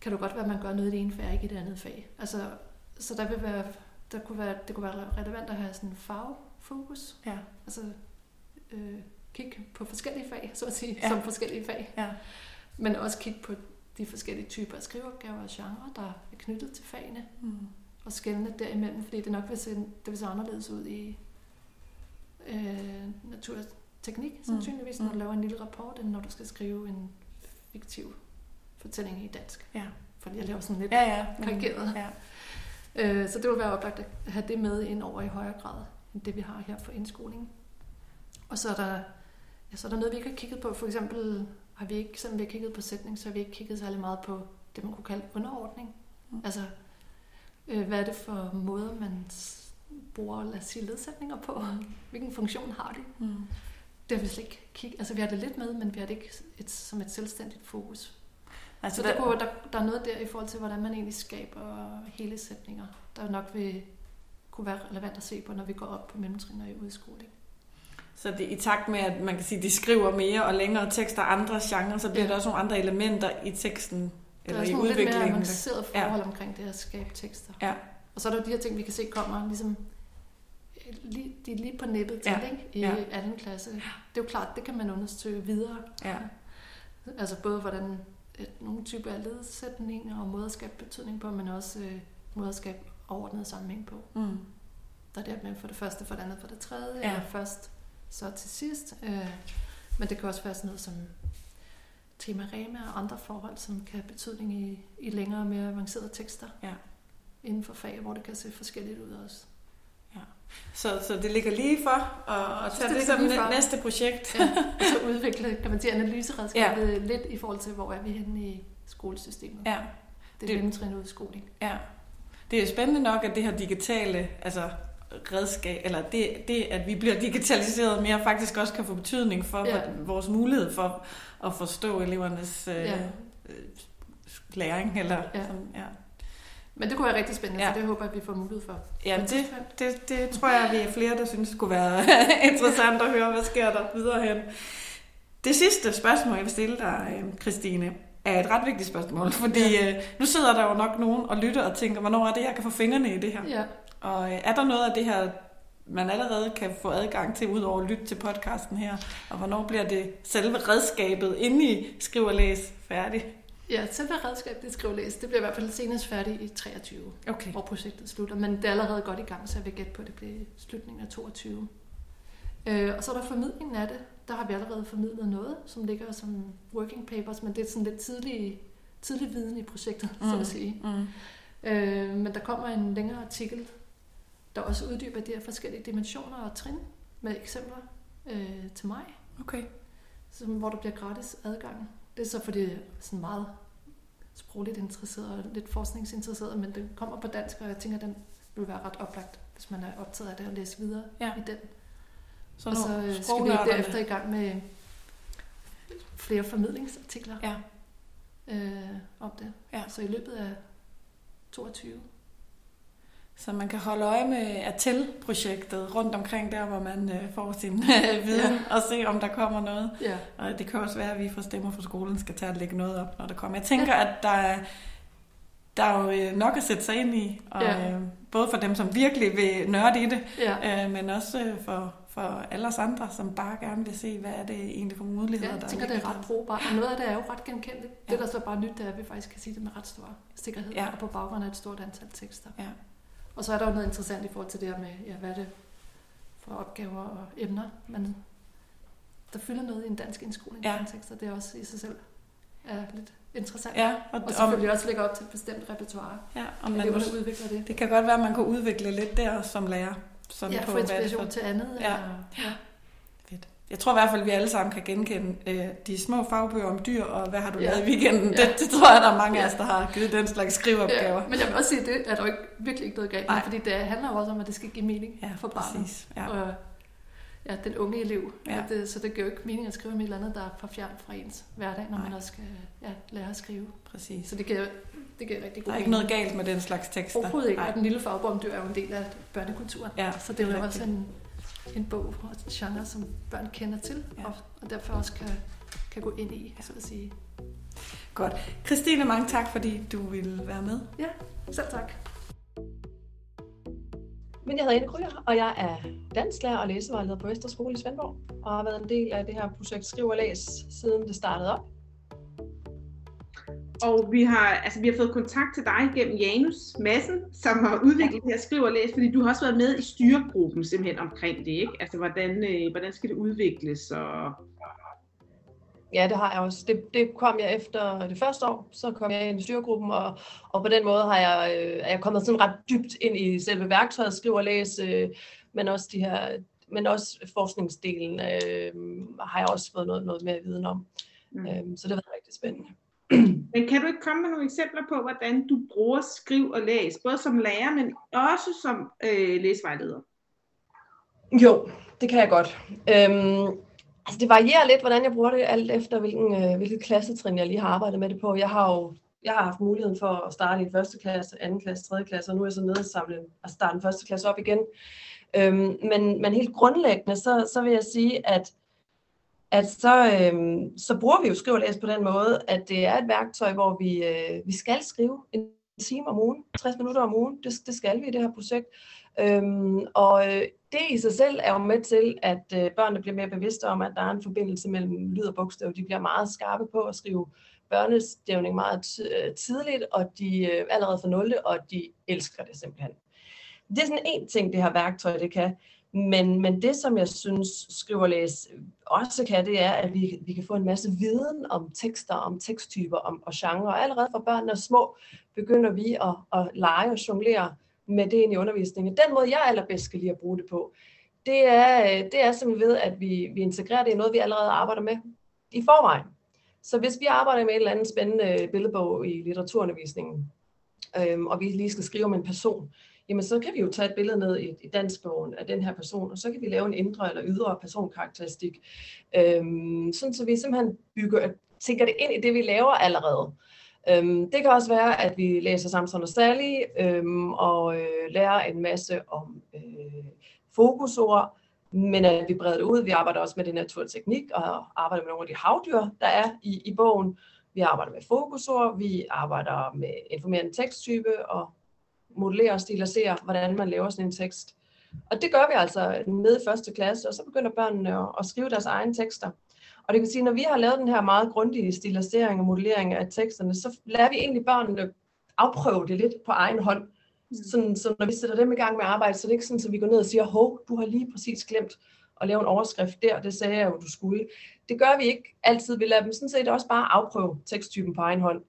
kan det godt være, at man gør noget i det ene fag, ikke i det andet fag. Altså, så der vil være, der kunne være, det kunne være relevant at have sådan en farvefokus. Ja. Altså øh, kigge på forskellige fag, så at sige, ja. som forskellige fag. Ja. Men også kigge på de forskellige typer af skriveopgaver og genre, der er knyttet til fagene, Mm. Og skelne derimellem, fordi det nok vil se, det vil se anderledes ud i øh, naturteknik, sandsynligvis, når du Mm. laver en lille rapport, end når du skal skrive en fiktiv fortælling i dansk. Ja. Fordi jeg laver sådan lidt Ja, ja. karikeret. Ja. Øh, så det vil være oplagt at have det med ind over i højere grad, end det vi har her for indskoling. Og så er der, ja, så er der noget, vi ikke har kigget på. For eksempel har vi ikke, selvom vi har kigget på sætning, så har vi ikke kigget særlig meget på det, man kunne kalde underordning. Mm. Altså, øh, hvad er det for måder, man bruger, lad os sige, ledsætninger på? Hvilken funktion har de? Mm. Det har vi slet ikke kigget. Altså, vi har det lidt med, men vi har det ikke et, som et selvstændigt fokus. Altså, Så der, kunne, der, der er noget der i forhold til, hvordan man egentlig skaber hele sætninger, der nok vil kunne være relevant at se på, når vi går op på mellemtrin og i udskoling. Så det, i takt med, at man kan sige, de skriver mere og længere tekster andre genrer, så bliver Ja. der også nogle andre elementer i teksten, Der eller er i sådan nogle lidt mere avancerede forhold ja. omkring det at skabe tekster. Ja. Og så er der jo de her ting, vi kan se kommer ligesom øh, lige, de er lige på nippet til, Ja. ikke? I Ja. anden klasse. Det er jo klart, det kan man undersøge videre. Ja. Altså både hvordan øh, nogle typer af ledsætninger og måder at skabe betydning på, men også øh, måder at skabe overordnet sammenhæng på. Mm. Der er det med for det første, for det andet, for det tredje, ja. eller først, så til sidst. Øh, men det kan også være sådan noget som tema rema og andre forhold, som kan have betydning i, i længere og mere avancerede tekster. Ja. Inden for fag, hvor det kan se forskelligt ud også. Så, så det ligger lige for at, at tage det det som næ- næste projekt. Ja. og så udvikle, kan man sige, analyseredskabet ja. lidt i forhold til, hvor er vi henne i skolesystemet. Ja, Det er Det- udskoling. ja. Det er spændende nok, at det her digitale altså redskab, eller det, det, at vi bliver digitaliseret mere, faktisk også kan få betydning for Ja. vores mulighed for at forstå elevernes øh, Ja. øh, læring. Eller, Ja. Sådan, ja. Men det kunne være rigtig spændende, Ja. så det håber jeg, at vi får mulighed for. Ja, det, det, det tror jeg, vi er flere, der synes skulle være interessant at høre, hvad sker der videre hen. Det sidste spørgsmål, jeg vil stille dig, øh, Christine, er et ret vigtigt spørgsmål, fordi ja. nu sidder der jo nok nogen og lytter og tænker, hvornår er det, jeg kan få fingrene i det her? Ja. Og øh, er der noget af det her, man allerede kan få adgang til, udover at lytte til podcasten her? Og hvornår bliver det selve redskabet inde i Skriv og Læs færdigt? Ja, selve redskabet, det skriver læs, det bliver i hvert fald senest færdigt i 23, Okay. hvor projektet slutter. Men det er allerede godt i gang, så jeg vil gætte på, at det bliver slutningen af 22. Øh, og så er der formidlingen af det. Der har vi allerede formidlet noget, som ligger som working papers, men det er sådan lidt tidlig, tidlig viden i projektet, mm. så Mm. at sige. Mm. Øh, men der kommer en længere artikel, der også uddyber de her forskellige dimensioner og trin med eksempler øh, til mig, Okay. som, hvor der bliver gratis adgang. Det er så fordi jeg er sådan meget sprogligt interesseret og lidt forskningsinteresseret, men den kommer på dansk, og jeg tænker, den vil være ret oplagt, hvis man er optaget af det og læse videre Ja. i den. Så og så øh, skal vi derefter i gang med flere formidlingsartikler Ja. øh, om det. Ja. Så i løbet af 22. Så man kan holde øje med Atel-projektet rundt omkring der, hvor man øh, får sin øh, viden, ja. og se, om der kommer noget. Ja. Og det kan også være, at vi fra Stemmer for Skolen skal tage og lægge noget op, når der kommer. Jeg tænker, at der er, der er jo øh, nok at sætte sig ind i, og, Ja. øh, både for dem, som virkelig vil nørde i det, Ja. øh, men også for, for alle os andre, som bare gerne vil se, hvad er det egentlig for muligheder, Ja, der jeg tænker, det ligger er der. ret brugbart. Og noget af det er jo ret genkendeligt. Ja. Ja. Det, der så er bare nyt, det er, at vi faktisk kan sige det med ret stor sikkerhed. Ja. Og på baggrund af et stort antal tekster. Ja. Og så er der jo noget interessant i forhold til det her med, ja, hvad er det for opgaver og emner, man, der fylder noget i en dansk indskolingskontekst, og det er også i sig selv er lidt interessant. Ja, og, Og selvfølgelig også lægger op til et bestemt repertoire. ja, og man, Eleverne udvikler det. det kan godt være, at man kan udvikle lidt der som lærer. Sådan Ja, på, få inspiration til andet. Ja. Eller, ja. Jeg tror i hvert fald, at vi alle sammen kan genkende øh, de små fagbøger om dyr, og hvad har du Ja. lavet i weekenden? Ja. Det, det tror jeg, der er mange af os, der har givet den slags skriveopgaver. Ja, men jeg vil også sige, at det er der jo ikke, virkelig ikke noget galt med, fordi det handler jo også om, at det skal give mening Ja, for barnet. præcis. Ja. Og ja, den unge elev. Ja. Det, så det giver jo ikke mening at skrive om et eller andet, der er for fjernt fra ens hverdag, når Nej. man også skal ja, lære at skrive. præcis. Så det giver, det giver rigtig god Der er ikke noget galt med den slags tekster. Overhovedet ikke. Nej. Og den lille fagbog om dyr er jo en del af børnekulturen. Ja, så det er jo også en, en bog og en genre, som børn kender til, Ja. og, og derfor også kan, kan gå ind i, så at sige. Godt. Christine, mange tak, fordi du ville være med. Ja, selv tak. Men jeg hedder Anne Kryer, og jeg er dansklærer og læsevejleder på Vesterskole i Svendborg, og har været en del af det her projekt Skriv og Læs, siden det startede op. Og vi har, altså, vi har fået kontakt til dig gennem Janus Madsen, som har udviklet det her skriv og læs, fordi du har også været med i styregruppen simpelthen omkring det, ikke? Altså, hvordan, øh, hvordan skal det udvikles? Og... Ja, det har jeg også. Det, det kom jeg efter det første år, så kom jeg ind i styregruppen, og, og på den måde har jeg, øh, er jeg kommet sådan ret dybt ind i selve værktøjet, skriv og læs, øh, men også de her men også forskningsdelen øh, har jeg også fået noget, noget mere viden om. Mm. Øh, så det har været rigtig spændende. Men kan du ikke komme med nogle eksempler på, hvordan du bruger skriv og læs, både som lærer, men også som øh, læsevejleder? Jo, det kan jeg godt. Øhm, altså det varierer lidt, hvordan jeg bruger det, alt efter hvilken, øh, hvilket klassetrin jeg lige har arbejdet med det på. Jeg har jo jeg har haft muligheden for at starte i første klasse, anden klasse, tredje klasse, og nu er jeg så nede og samle, at starte første klasse op igen. Øhm, men, men helt grundlæggende, så, så vil jeg sige, at, at så, øh, så bruger vi jo skriv og læs på den måde, at det er et værktøj, hvor vi, øh, vi skal skrive en time om ugen, 60 minutter om ugen. Det, det skal vi i det her projekt. Øhm, og øh, det i sig selv er jo med til, at øh, børnene bliver mere bevidste om, at der er en forbindelse mellem lyd og bogstav. De bliver meget skarpe på at skrive børnestævning meget øh, tidligt, og de øh, allerede fra 0. og de elsker det simpelthen. Det er sådan en ting, det her værktøj det kan. Men, men det, som jeg synes, skriverlæs også kan, det er, at vi, vi kan få en masse viden om tekster, om teksttyper om, og genre. Og allerede fra børnene er små, begynder vi at, at lege og jonglere med det ind i undervisningen. Den måde, jeg allerbedst skal lide at bruge det på, det er, det er simpelthen ved, at vi, vi integrerer det i noget, vi allerede arbejder med i forvejen. Så hvis vi arbejder med et eller andet spændende øh, billedbog i litteraturundervisningen, øhm, og vi lige skal skrive om en person, jamen så kan vi jo tage et billede ned i, i danskbogen af den her person, og så kan vi lave en indre eller ydre personkarakteristik, øhm, sådan så vi simpelthen bygger, tænker det ind i det, vi laver allerede. Øhm, det kan også være, at vi læser Samson og Sally øhm, og øh, lærer en masse om øh, fokusord, men at vi breder det ud. Vi arbejder også med det naturteknik og arbejder med nogle af de havdyr, der er i, i bogen. Vi arbejder med fokusord, vi arbejder med informerende teksttype og modellerer og stilisere, hvordan man laver sådan en tekst. Og det gør vi altså nede i første klasse, og så begynder børnene at, at skrive deres egne tekster. Og det kan sige, når vi har lavet den her meget grundige stilisering og modellering af teksterne, så lærer vi egentlig børnene afprøve det lidt på egen hånd. Mm. Sådan, så når vi sætter dem i gang med arbejde, så er det ikke sådan, at vi går ned og siger, hov, du har lige præcis glemt at lave en overskrift der, det sagde jeg jo, du skulle. Det gør vi ikke altid. Vi lader dem sådan set også bare afprøve teksttypen på egen hånd.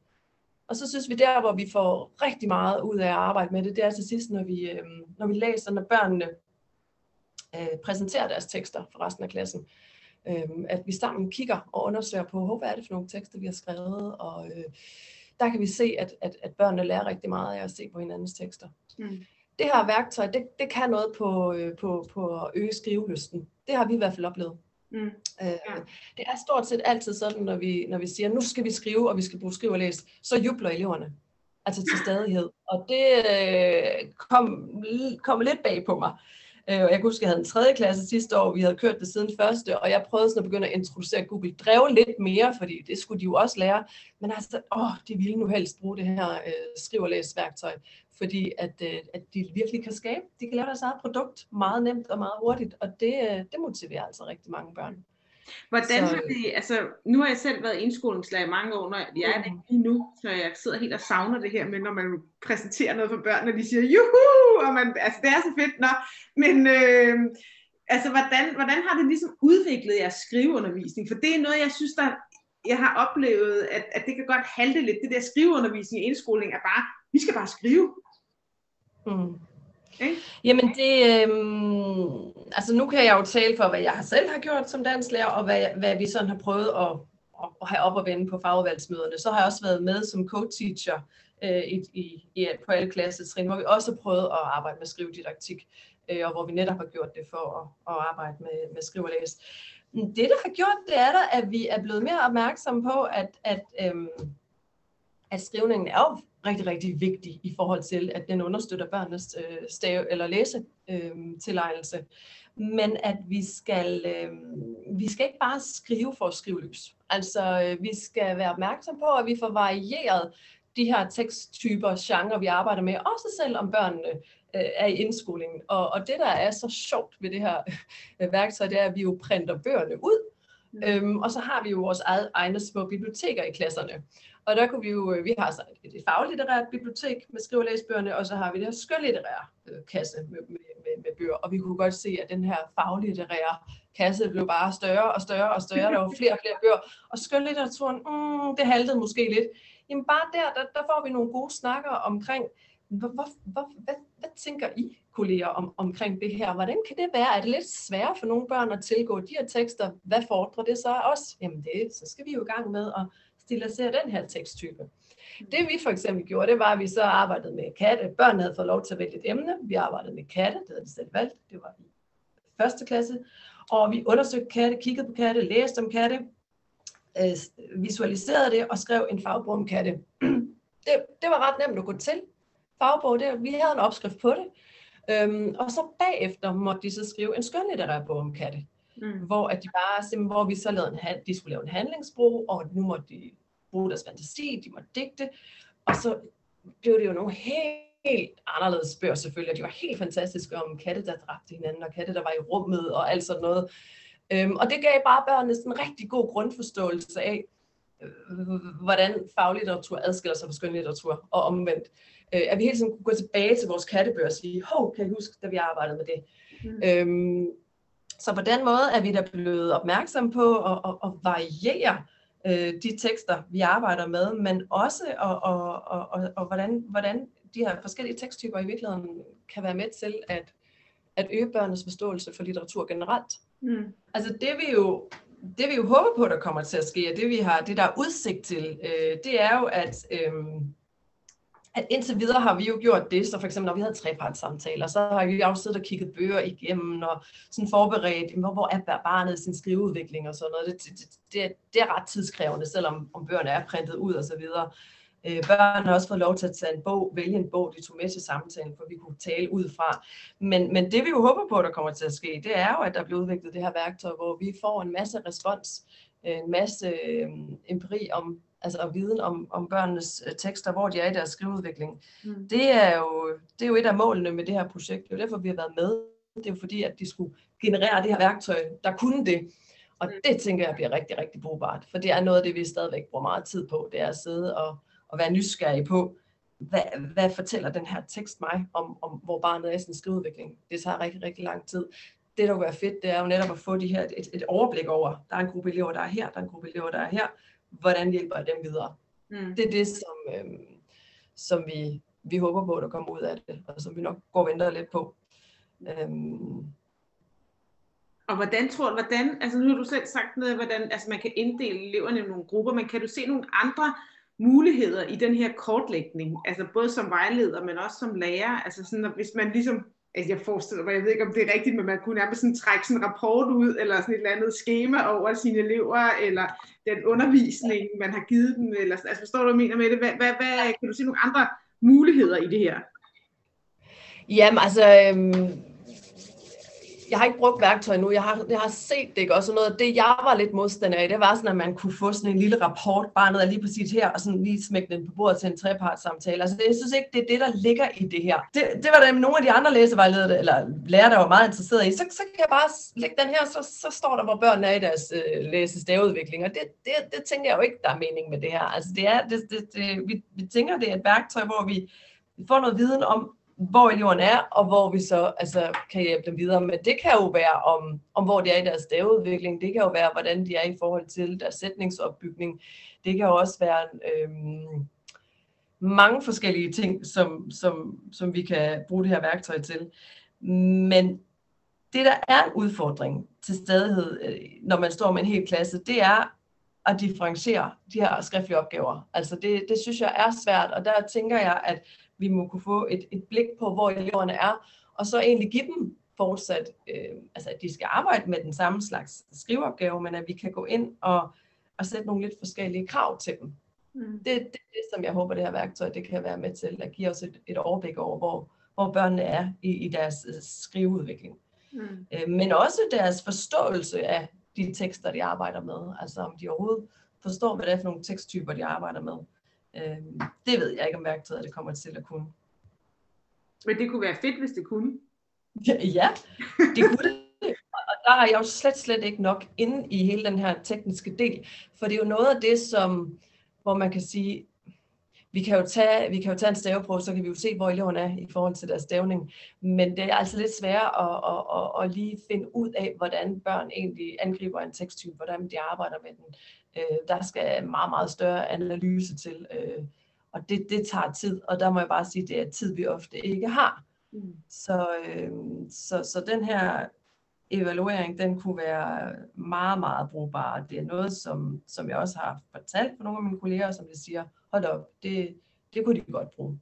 Og så synes vi der, hvor vi får rigtig meget ud af at arbejde med det, det er til sidst, når vi, øh, når vi læser, når børnene øh, præsenterer deres tekster for resten af klassen. Øh, at vi sammen kigger og undersøger på, hvad er det for nogle tekster, vi har skrevet, og øh, der kan vi se, at, at, at børnene lærer rigtig meget af at se på hinandens tekster. Mm. Det her værktøj, det, det kan noget på, øh, på, på at øge skrivelysten. Det har vi i hvert fald oplevet. Mm. Øh, ja. Det er stort set altid sådan, når vi, når vi siger, nu skal vi skrive, og vi skal bruge skrive og læse, så jubler eleverne. Altså til stadighed. Og det øh, kom, kom lidt bag på mig. Øh, jeg kunne huske, at jeg havde en tredje klasse sidste år, vi havde kørt det siden første, og jeg prøvede sådan at begynde at introducere Google Drive lidt mere, fordi det skulle de jo også lære. Men altså, åh, de ville nu helst bruge det her øh, skriv- og læsværktøj, fordi at, øh, at de virkelig kan skabe, de kan lave deres eget produkt meget nemt og meget hurtigt, og det, øh, det motiverer altså rigtig mange børn. Hvordan så, har det, altså nu har jeg selv været indskolingslærer i mange år, når jeg er det mm. lige nu, så jeg sidder helt og savner det her med, når man præsenterer noget for børnene, og de siger, juhu, og man, altså det er så fedt, nå, men øh, altså hvordan, hvordan har det ligesom udviklet jeres skriveundervisning, for det er noget, jeg synes, der, jeg har oplevet, at, at det kan godt halte lidt, det der skriveundervisning i indskoling er bare, vi skal bare skrive. Mm. Okay. Jamen det, øh, altså nu kan jeg jo tale for, hvad jeg selv har gjort som danslærer, og hvad, hvad vi sådan har prøvet at, at have op og vende på fagudvalgsmøderne. Så har jeg også været med som co-teacher øh, i, i, i, på alle klassetrin, hvor vi også har prøvet at arbejde med skrivedidaktik, øh, og hvor vi netop har gjort det for at, at arbejde med, med skrive og læse. Det, der har gjort, det er da, at vi er blevet mere opmærksomme på, at, at, øh, at skrivningen er jo rigtig, rigtig vigtig i forhold til, at den understøtter børnenes øh, stave eller læse øh. Men at vi skal, øh, vi skal ikke bare skrive for at skrive løs. Altså, øh, vi skal være opmærksom på, at vi får varieret de her teksttyper, genre, vi arbejder med, også selvom børnene øh, er i indskolingen. Og, og det, der er så sjovt ved det her øh, værktøj, det er, at vi jo printer bøgerne ud, Mm. Øhm, og så har vi jo vores eget, egne små biblioteker i klasserne. Og der kunne vi jo, øh, vi har så et, faglitterært bibliotek med skrive- og og så har vi det her skønlitterære øh, kasse med, med, med, med bøger. Og vi kunne godt se, at den her faglitterære kasse blev bare større og større og større. Der var flere og flere bøger. Og skønlitteraturen, mm, det haltede måske lidt. Jamen bare der, der, der får vi nogle gode snakker omkring, hvor, hvor, hvor, hvad, hvad tænker I, kolleger, om, omkring det her? Hvordan kan det være? Er det lidt sværere for nogle børn at tilgå de her tekster? Hvad fordrer det så også? Jamen det, så skal vi jo i gang med at stilisere den her teksttype. Det vi for eksempel gjorde, det var, at vi så arbejdede med katte. Børnene havde fået lov til at vælge et emne. Vi arbejdede med katte, det havde de selv valgt. Det var i første klasse. Og vi undersøgte katte, kiggede på katte, læste om katte, øh, visualiserede det og skrev en fagbog om katte. Det, det var ret nemt at gå til. Fagbog, det, vi havde en opskrift på det. Øhm, og så bagefter måtte de så skrive en skønlitterær bog om katte. Mm. Hvor, at de bare, hvor vi så lavede en, de skulle lave en handlingsbrug, og nu måtte de bruge deres fantasi, de måtte digte, og så blev det jo nogle helt helt anderledes bøger selvfølgelig, og de var helt fantastiske om katte, der dræbte hinanden, og katte, der var i rummet, og alt sådan noget. Øhm, og det gav bare børnene sådan en rigtig god grundforståelse af, øh, hvordan faglitteratur adskiller sig fra skønlitteratur, og omvendt. Øh, at vi hele tiden kunne gå tilbage til vores kattebøger og sige, hov, kan I huske, da vi arbejdede med det? Mm. Øhm, så på den måde er vi da blevet opmærksom på at, at, at variere øh, de tekster, vi arbejder med, men også og, og, og, og, og hvordan, hvordan de her forskellige teksttyper i virkeligheden kan være med til at, at øge børnenes forståelse for litteratur generelt. Mm. Altså det vi jo det vi jo håber på, der kommer til at ske, og det vi har, det der er udsigt til, øh, det er jo, at, øh, at indtil videre har vi jo gjort det, så for eksempel når vi havde trepartssamtaler, så har vi også siddet og kigget bøger igennem, og sådan forberedt, hvor, hvor er barnet sin skriveudvikling og sådan noget. Det, det, det, det er ret tidskrævende, selvom om bøgerne er printet ud og så videre. Øh, børn har også fået lov til at tage en bog, vælge en bog, de tog med til samtalen, for vi kunne tale ud fra. Men, men det vi jo håber på, der kommer til at ske, det er jo, at der bliver udviklet det her værktøj, hvor vi får en masse respons, øh, en masse øh, empiri om, altså og viden om, om børnenes øh, tekster, hvor de er i deres skriveudvikling. Mm. Det, er jo, det er jo et af målene med det her projekt. Det er jo derfor, vi har været med. Det er jo fordi, at de skulle generere det her værktøj, der kunne det. Og mm. det tænker jeg bliver rigtig, rigtig brugbart, for det er noget af det, vi stadigvæk bruger meget tid på, det er at sidde og og være nysgerrig på, hvad, hvad fortæller den her tekst mig om, om hvor barnet er i sin skriveudvikling. Det tager rigtig, rigtig lang tid. Det, der vil være fedt, det er jo netop at få de her, et, et overblik over, der er en gruppe elever, der er her, der er en gruppe elever, der er her. Hvordan hjælper jeg dem videre? Mm. Det er det, som, øhm, som vi, vi håber på, der kommer ud af det, og som vi nok går og venter lidt på. Øhm, og hvordan tror du, hvordan, altså nu har du selv sagt noget, hvordan altså man kan inddele eleverne i nogle grupper, men kan du se nogle andre muligheder i den her kortlægning, altså både som vejleder, men også som lærer, altså sådan, at hvis man ligesom, altså jeg forestiller mig, jeg ved ikke om det er rigtigt, men man kunne nærmest sådan trække sådan en rapport ud, eller sådan et eller andet schema over sine elever, eller den undervisning, man har givet dem, eller altså forstår du, hvad jeg mener med det? Hvad, hvad, hvad, kan du se nogle andre muligheder i det her? Jamen altså, øhm, jeg har ikke brugt værktøj nu, jeg har, jeg har set det, ikke? og noget det jeg var lidt modstander af, det var sådan, at man kunne få sådan en lille rapport, bare noget lige præcis her, og sådan lige smække den på bordet til en trepartssamtale. Altså jeg synes ikke, det er det, der ligger i det her. Det, det var det nogle af de andre læsevejledere, eller lærere, der var meget interesseret i. Så, så kan jeg bare lægge den her, så, så står der, hvor børnene er i deres øh, læsestaveudvikling, og det, det, det tænker jeg jo ikke, der er mening med det her. Altså det er, det, det, det, vi, vi tænker, det er et værktøj, hvor vi får noget viden om, hvor eleverne er, og hvor vi så altså, kan hjælpe dem videre. Men det kan jo være om, om hvor de er i deres staveudvikling, det kan jo være, hvordan de er i forhold til deres sætningsopbygning. Det kan jo også være øhm, mange forskellige ting, som, som, som vi kan bruge det her værktøj til. Men det, der er en udfordring til stadighed, øh, når man står med en hel klasse, det er at differentiere de her skriftlige opgaver. Altså det, det synes jeg er svært, og der tænker jeg, at vi må kunne få et, et blik på, hvor eleverne er, og så egentlig give dem fortsat, øh, altså at de skal arbejde med den samme slags skriveopgave, men at vi kan gå ind og, og sætte nogle lidt forskellige krav til dem. Mm. Det, det er det, som jeg håber, det her værktøj det kan være med til at give os et, et overblik over, hvor, hvor børnene er i, i deres øh, skriveudvikling. Mm. Øh, men også deres forståelse af de tekster, de arbejder med. Altså om de overhovedet forstår, hvad det er for nogle teksttyper, de arbejder med. Øh, det ved jeg ikke, om værktøjet det kommer til at kunne. Men det kunne være fedt, hvis det kunne. Ja, ja det kunne det. Og der er jeg jo slet, slet ikke nok inde i hele den her tekniske del. For det er jo noget af det, som, hvor man kan sige, vi kan, jo tage, vi kan jo tage en staveprøve, så kan vi jo se, hvor eleverne er i forhold til deres stavning. Men det er altså lidt svært at, at, at, at lige finde ud af, hvordan børn egentlig angriber en teksttype, hvordan de arbejder med den. Øh, der skal meget, meget større analyse til, øh, og det, det tager tid, og der må jeg bare sige, at det er tid, vi ofte ikke har. Mm. Så, øh, så, så den her evaluering, den kunne være meget, meget brugbar. Det er noget, som, som jeg også har fortalt på nogle af mine kolleger, som de siger, hold op, det, det kunne de godt bruge.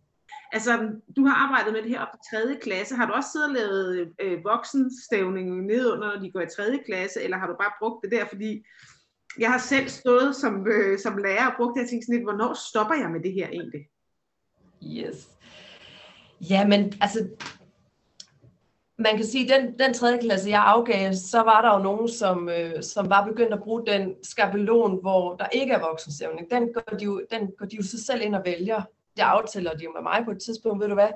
Altså, du har arbejdet med det her op i 3. klasse. Har du også siddet og lavet øh, voksenstævning nedunder, når de går i 3. klasse, eller har du bare brugt det der, fordi jeg har selv stået som, øh, som lærer og brugt det og tænkt sådan lidt, hvornår stopper jeg med det her egentlig? Yes. Ja, men altså, man kan sige, at den, den tredje klasse, jeg afgav, så var der jo nogen, som, øh, som var begyndt at bruge den skabelon, hvor der ikke er voksensævning. Den går de jo, den går de jo så selv ind og vælger det aftaler de jo med mig på et tidspunkt, ved du hvad,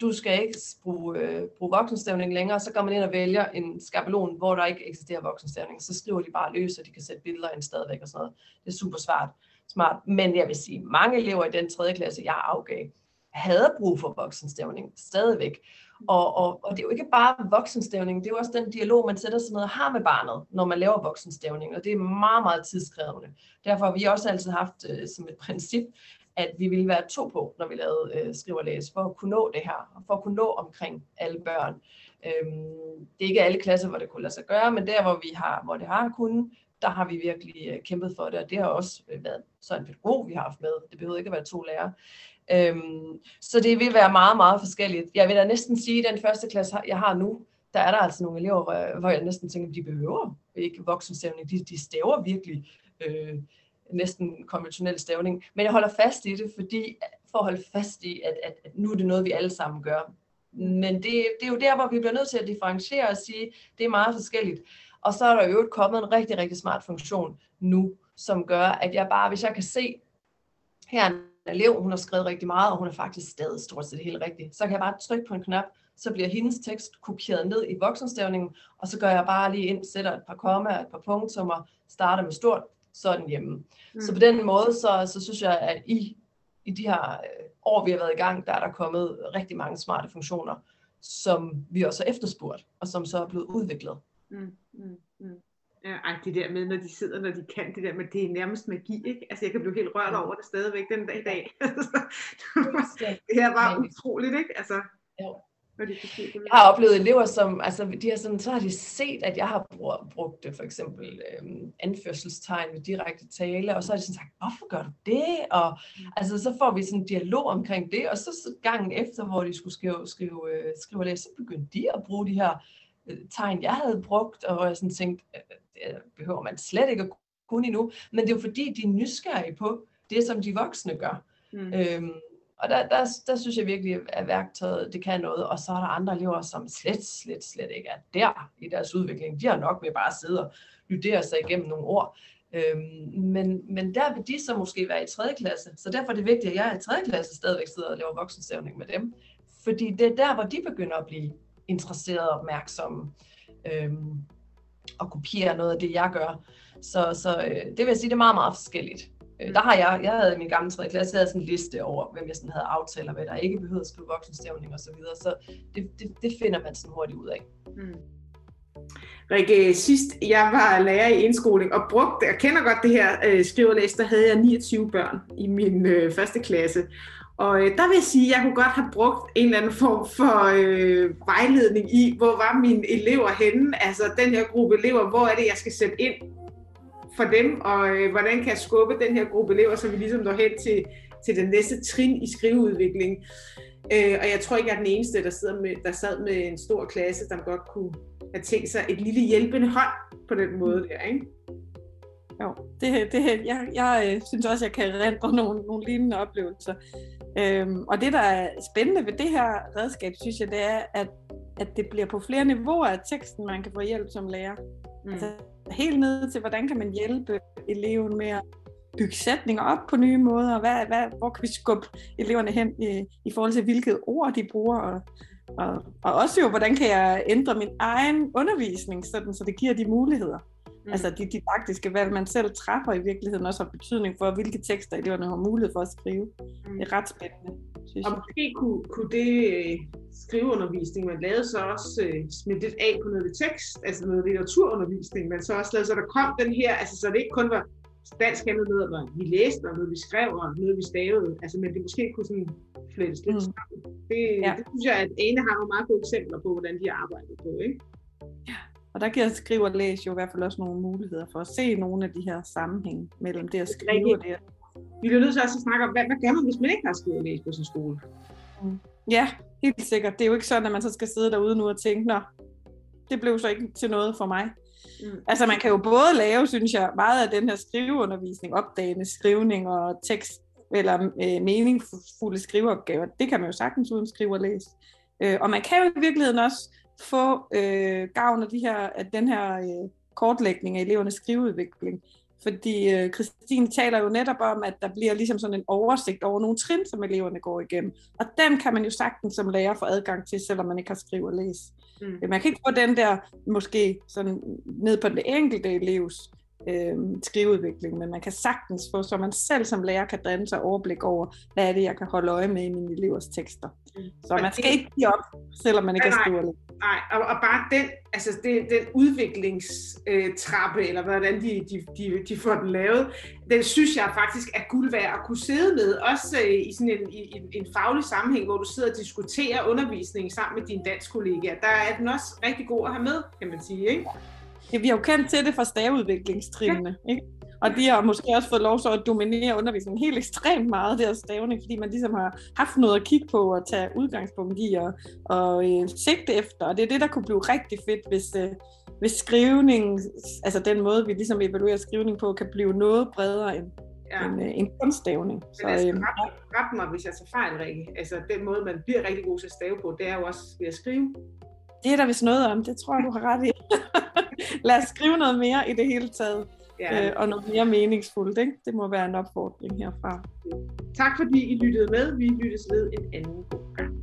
du skal ikke bruge, øh, bruge voksenstævning længere, så går man ind og vælger en skabelon, hvor der ikke eksisterer voksenstævning. Så skriver de bare løs, og de kan sætte billeder ind stadigvæk og sådan noget. Det er super smart. smart. Men jeg vil sige, mange elever i den tredje klasse, jeg afgav, havde brug for voksenstævning stadigvæk. Og, og, og det er jo ikke bare voksenstævning, det er jo også den dialog, man sætter sig ned og har med barnet, når man laver voksenstævning, og det er meget, meget tidskrævende. Derfor har vi også altid haft øh, som et princip, at vi ville være to på, når vi lavede øh, skriv og læs, for at kunne nå det her, og for at kunne nå omkring alle børn. Øhm, det er ikke alle klasser, hvor det kunne lade sig gøre, men der, hvor, vi har, hvor det har kunnet, der har vi virkelig øh, kæmpet for det, og det har også øh, været så en pædagog, vi har haft med. Det behøver ikke at være to lærere. Øhm, så det vil være meget, meget forskelligt. Jeg vil da næsten sige, at den første klasse, jeg har nu, der er der altså nogle elever, hvor, jeg næsten tænker, at de behøver ikke voksenstævning. De, de stæver virkelig øh, næsten konventionel stavning. Men jeg holder fast i det, fordi for at holde fast i, at, at, at nu er det noget, vi alle sammen gør. Men det, det er jo der, hvor vi bliver nødt til at differentiere og sige, det er meget forskelligt. Og så er der jo kommet en rigtig, rigtig smart funktion nu, som gør, at jeg bare, hvis jeg kan se, her elev, hun har skrevet rigtig meget, og hun er faktisk stadig stort set helt rigtigt, så kan jeg bare trykke på en knap, så bliver hendes tekst kopieret ned i voksenstavningen, og så gør jeg bare lige ind, sætter et par kommaer, et par punktummer, starter med stort, så den hjemme. Mm. Så på den måde, så, så synes jeg, at i, i de her øh, år, vi har været i gang, der er der kommet rigtig mange smarte funktioner, som vi også har efterspurgt, og som så er blevet udviklet. Mm, mm, mm. Ja, ej, det der med, når de sidder, når de kan, det der med, det er nærmest magi, ikke? Altså, jeg kan blive helt rørt over det stadigvæk den dag i dag. det her var utroligt, ikke? Altså, jo. Jeg har oplevet elever, som altså, de har sådan, så har de set, at jeg har brugt det, for eksempel øhm, anførselstegn ved direkte tale, og så har de sådan sagt, hvorfor gør du det? Og altså, så får vi sådan en dialog omkring det, og så, så gangen efter, hvor de skulle skrive, skrive, øh, skrive og læse, så begyndte de at bruge de her øh, tegn, jeg havde brugt, og jeg sådan tænkte, øh, behøver man slet ikke at kunne endnu, men det er jo fordi, de er nysgerrige på det, som de voksne gør. Mm. Øhm, og der, der, der synes jeg virkelig, at værktøjet det kan noget, og så er der andre elever, som slet, slet, slet ikke er der i deres udvikling. De har nok med bare at sidde og lydere sig igennem nogle ord. Øhm, men, men der vil de så måske være i 3. klasse, så derfor er det vigtigt, at jeg i 3. klasse stadigvæk sidder og laver voksensævning med dem. Fordi det er der, hvor de begynder at blive interesserede og opmærksomme, øhm, og kopiere noget af det, jeg gør. Så, så øh, det vil jeg sige, det er meget, meget forskelligt. Øh, der har jeg, jeg havde i min gamle 3. klasse, jeg havde sådan en liste over, hvem jeg sådan havde aftaler med, der ikke behøvede at skrive voksenstævning og så videre, så det, det, det finder man sådan hurtigt ud af. Mm. Rikke, sidst jeg var lærer i indskoling og brugte, jeg kender godt det her øh, skriverlæs, der havde jeg 29 børn i min øh, første klasse. Og øh, der vil jeg sige, at jeg kunne godt have brugt en eller anden form for øh, vejledning i, hvor var mine elever henne, altså den her gruppe elever, hvor er det, jeg skal sætte ind for dem, og øh, hvordan kan jeg skubbe den her gruppe elever, så vi ligesom når hen til, til den næste trin i skriveudvikling. Øh, og jeg tror ikke, jeg er den eneste, der, sidder med, der sad med en stor klasse, der godt kunne have tænkt sig et lille hjælpende hånd på den måde der, ikke? Jo, det, det, jeg, jeg øh, synes også, jeg kan rente nogle, nogle lignende oplevelser. Øhm, og det, der er spændende ved det her redskab, synes jeg, det er, at, at det bliver på flere niveauer af teksten, man kan få hjælp som lærer. Mm. Altså, helt ned til, hvordan kan man hjælpe eleven med at bygge sætninger op på nye måder, hvad, hvad, hvor kan vi skubbe eleverne hen i, i forhold til, hvilket ord de bruger, og, og, og også jo, hvordan kan jeg ændre min egen undervisning, sådan, så det giver de muligheder. Mm. Altså de didaktiske valg, man selv træffer i virkeligheden, også har betydning for, hvilke tekster eleverne har mulighed for at skrive. Mm. Det er ret spændende. Synes og måske kunne, kunne det øh, skriveundervisning, man lavede så også øh, smidt lidt af på noget tekst, altså noget litteraturundervisning, men så også lavede, så der kom den her, altså så det ikke kun var dansk andet noget, hvor vi læste, og noget vi skrev, og noget vi stavede, altså men det måske kunne sådan flettes lidt mm. sammen. Det, ja. det synes jeg, at Ane har nogle meget gode eksempler på, hvordan de arbejder på, ikke? Og der giver skrive og læse jo i hvert fald også nogle muligheder for at se nogle af de her sammenhænge mellem det at skrive og det at vi bliver nødt til også at snakke om, hvad, hvad gør man, hvis man ikke har skrevet og læst på sin skole? Mm. Ja, helt sikkert. Det er jo ikke sådan, at man så skal sidde derude nu og tænke, nå, det blev så ikke til noget for mig. Mm. Altså man kan jo både lave, synes jeg, meget af den her skriveundervisning, opdagende skrivning og tekst, eller øh, meningsfulde skriveopgaver. Det kan man jo sagtens uden skrive og læse. Øh, og man kan jo i virkeligheden også få øh, gavn af, de her, af den her øh, kortlægning af elevernes skriveudvikling Fordi øh, Christine taler jo netop om, at der bliver ligesom sådan en oversigt over nogle trin, som eleverne går igennem. Og den kan man jo sagtens som lærer få adgang til, selvom man ikke har skrive og læse. Mm. Man kan ikke få den der måske sådan ned på den enkelte elevs øh, skriveudvikling, men man kan sagtens få, så man selv som lærer kan danne sig overblik over, hvad er det, jeg kan holde øje med i mine elevers tekster. Mm. Så man skal ikke give op, selvom man ikke har skrive og Nej, og, og bare den, altså det, den udviklingstrappe, øh, eller hvordan de, de, de, de får den lavet, den synes jeg faktisk er guld værd at kunne sidde med, også øh, i sådan en, i, en, en faglig sammenhæng, hvor du sidder og diskuterer undervisning sammen med dine dansk kollegaer. Der er den også rigtig god at have med, kan man sige, ikke? Vi har jo kendt til det fra staveudviklingstrinene, ja. ikke? Og de har måske også fået lov så at dominere undervisningen helt ekstremt meget, deres stavning, fordi man ligesom har haft noget at kigge på og tage udgangspunkt i og, og øh, sigte efter. Og det er det, der kunne blive rigtig fedt, hvis, øh, hvis skrivning, altså den måde, vi ligesom evaluerer skrivning på, kan blive noget bredere end, ja. en, øh, en kunststavning. Så, altså, øh, ret, ret mig, hvis jeg tager fejl, Rikke. Altså, den måde, man bliver rigtig god til at stave på, det er jo også ved at skrive. Det er der vist noget om, det tror jeg, du har ret i. Lad os skrive noget mere i det hele taget ja. øh, og noget mere meningsfuldt. Ikke? Det må være en opfordring herfra. Tak fordi I lyttede med. Vi lyttes ved en anden god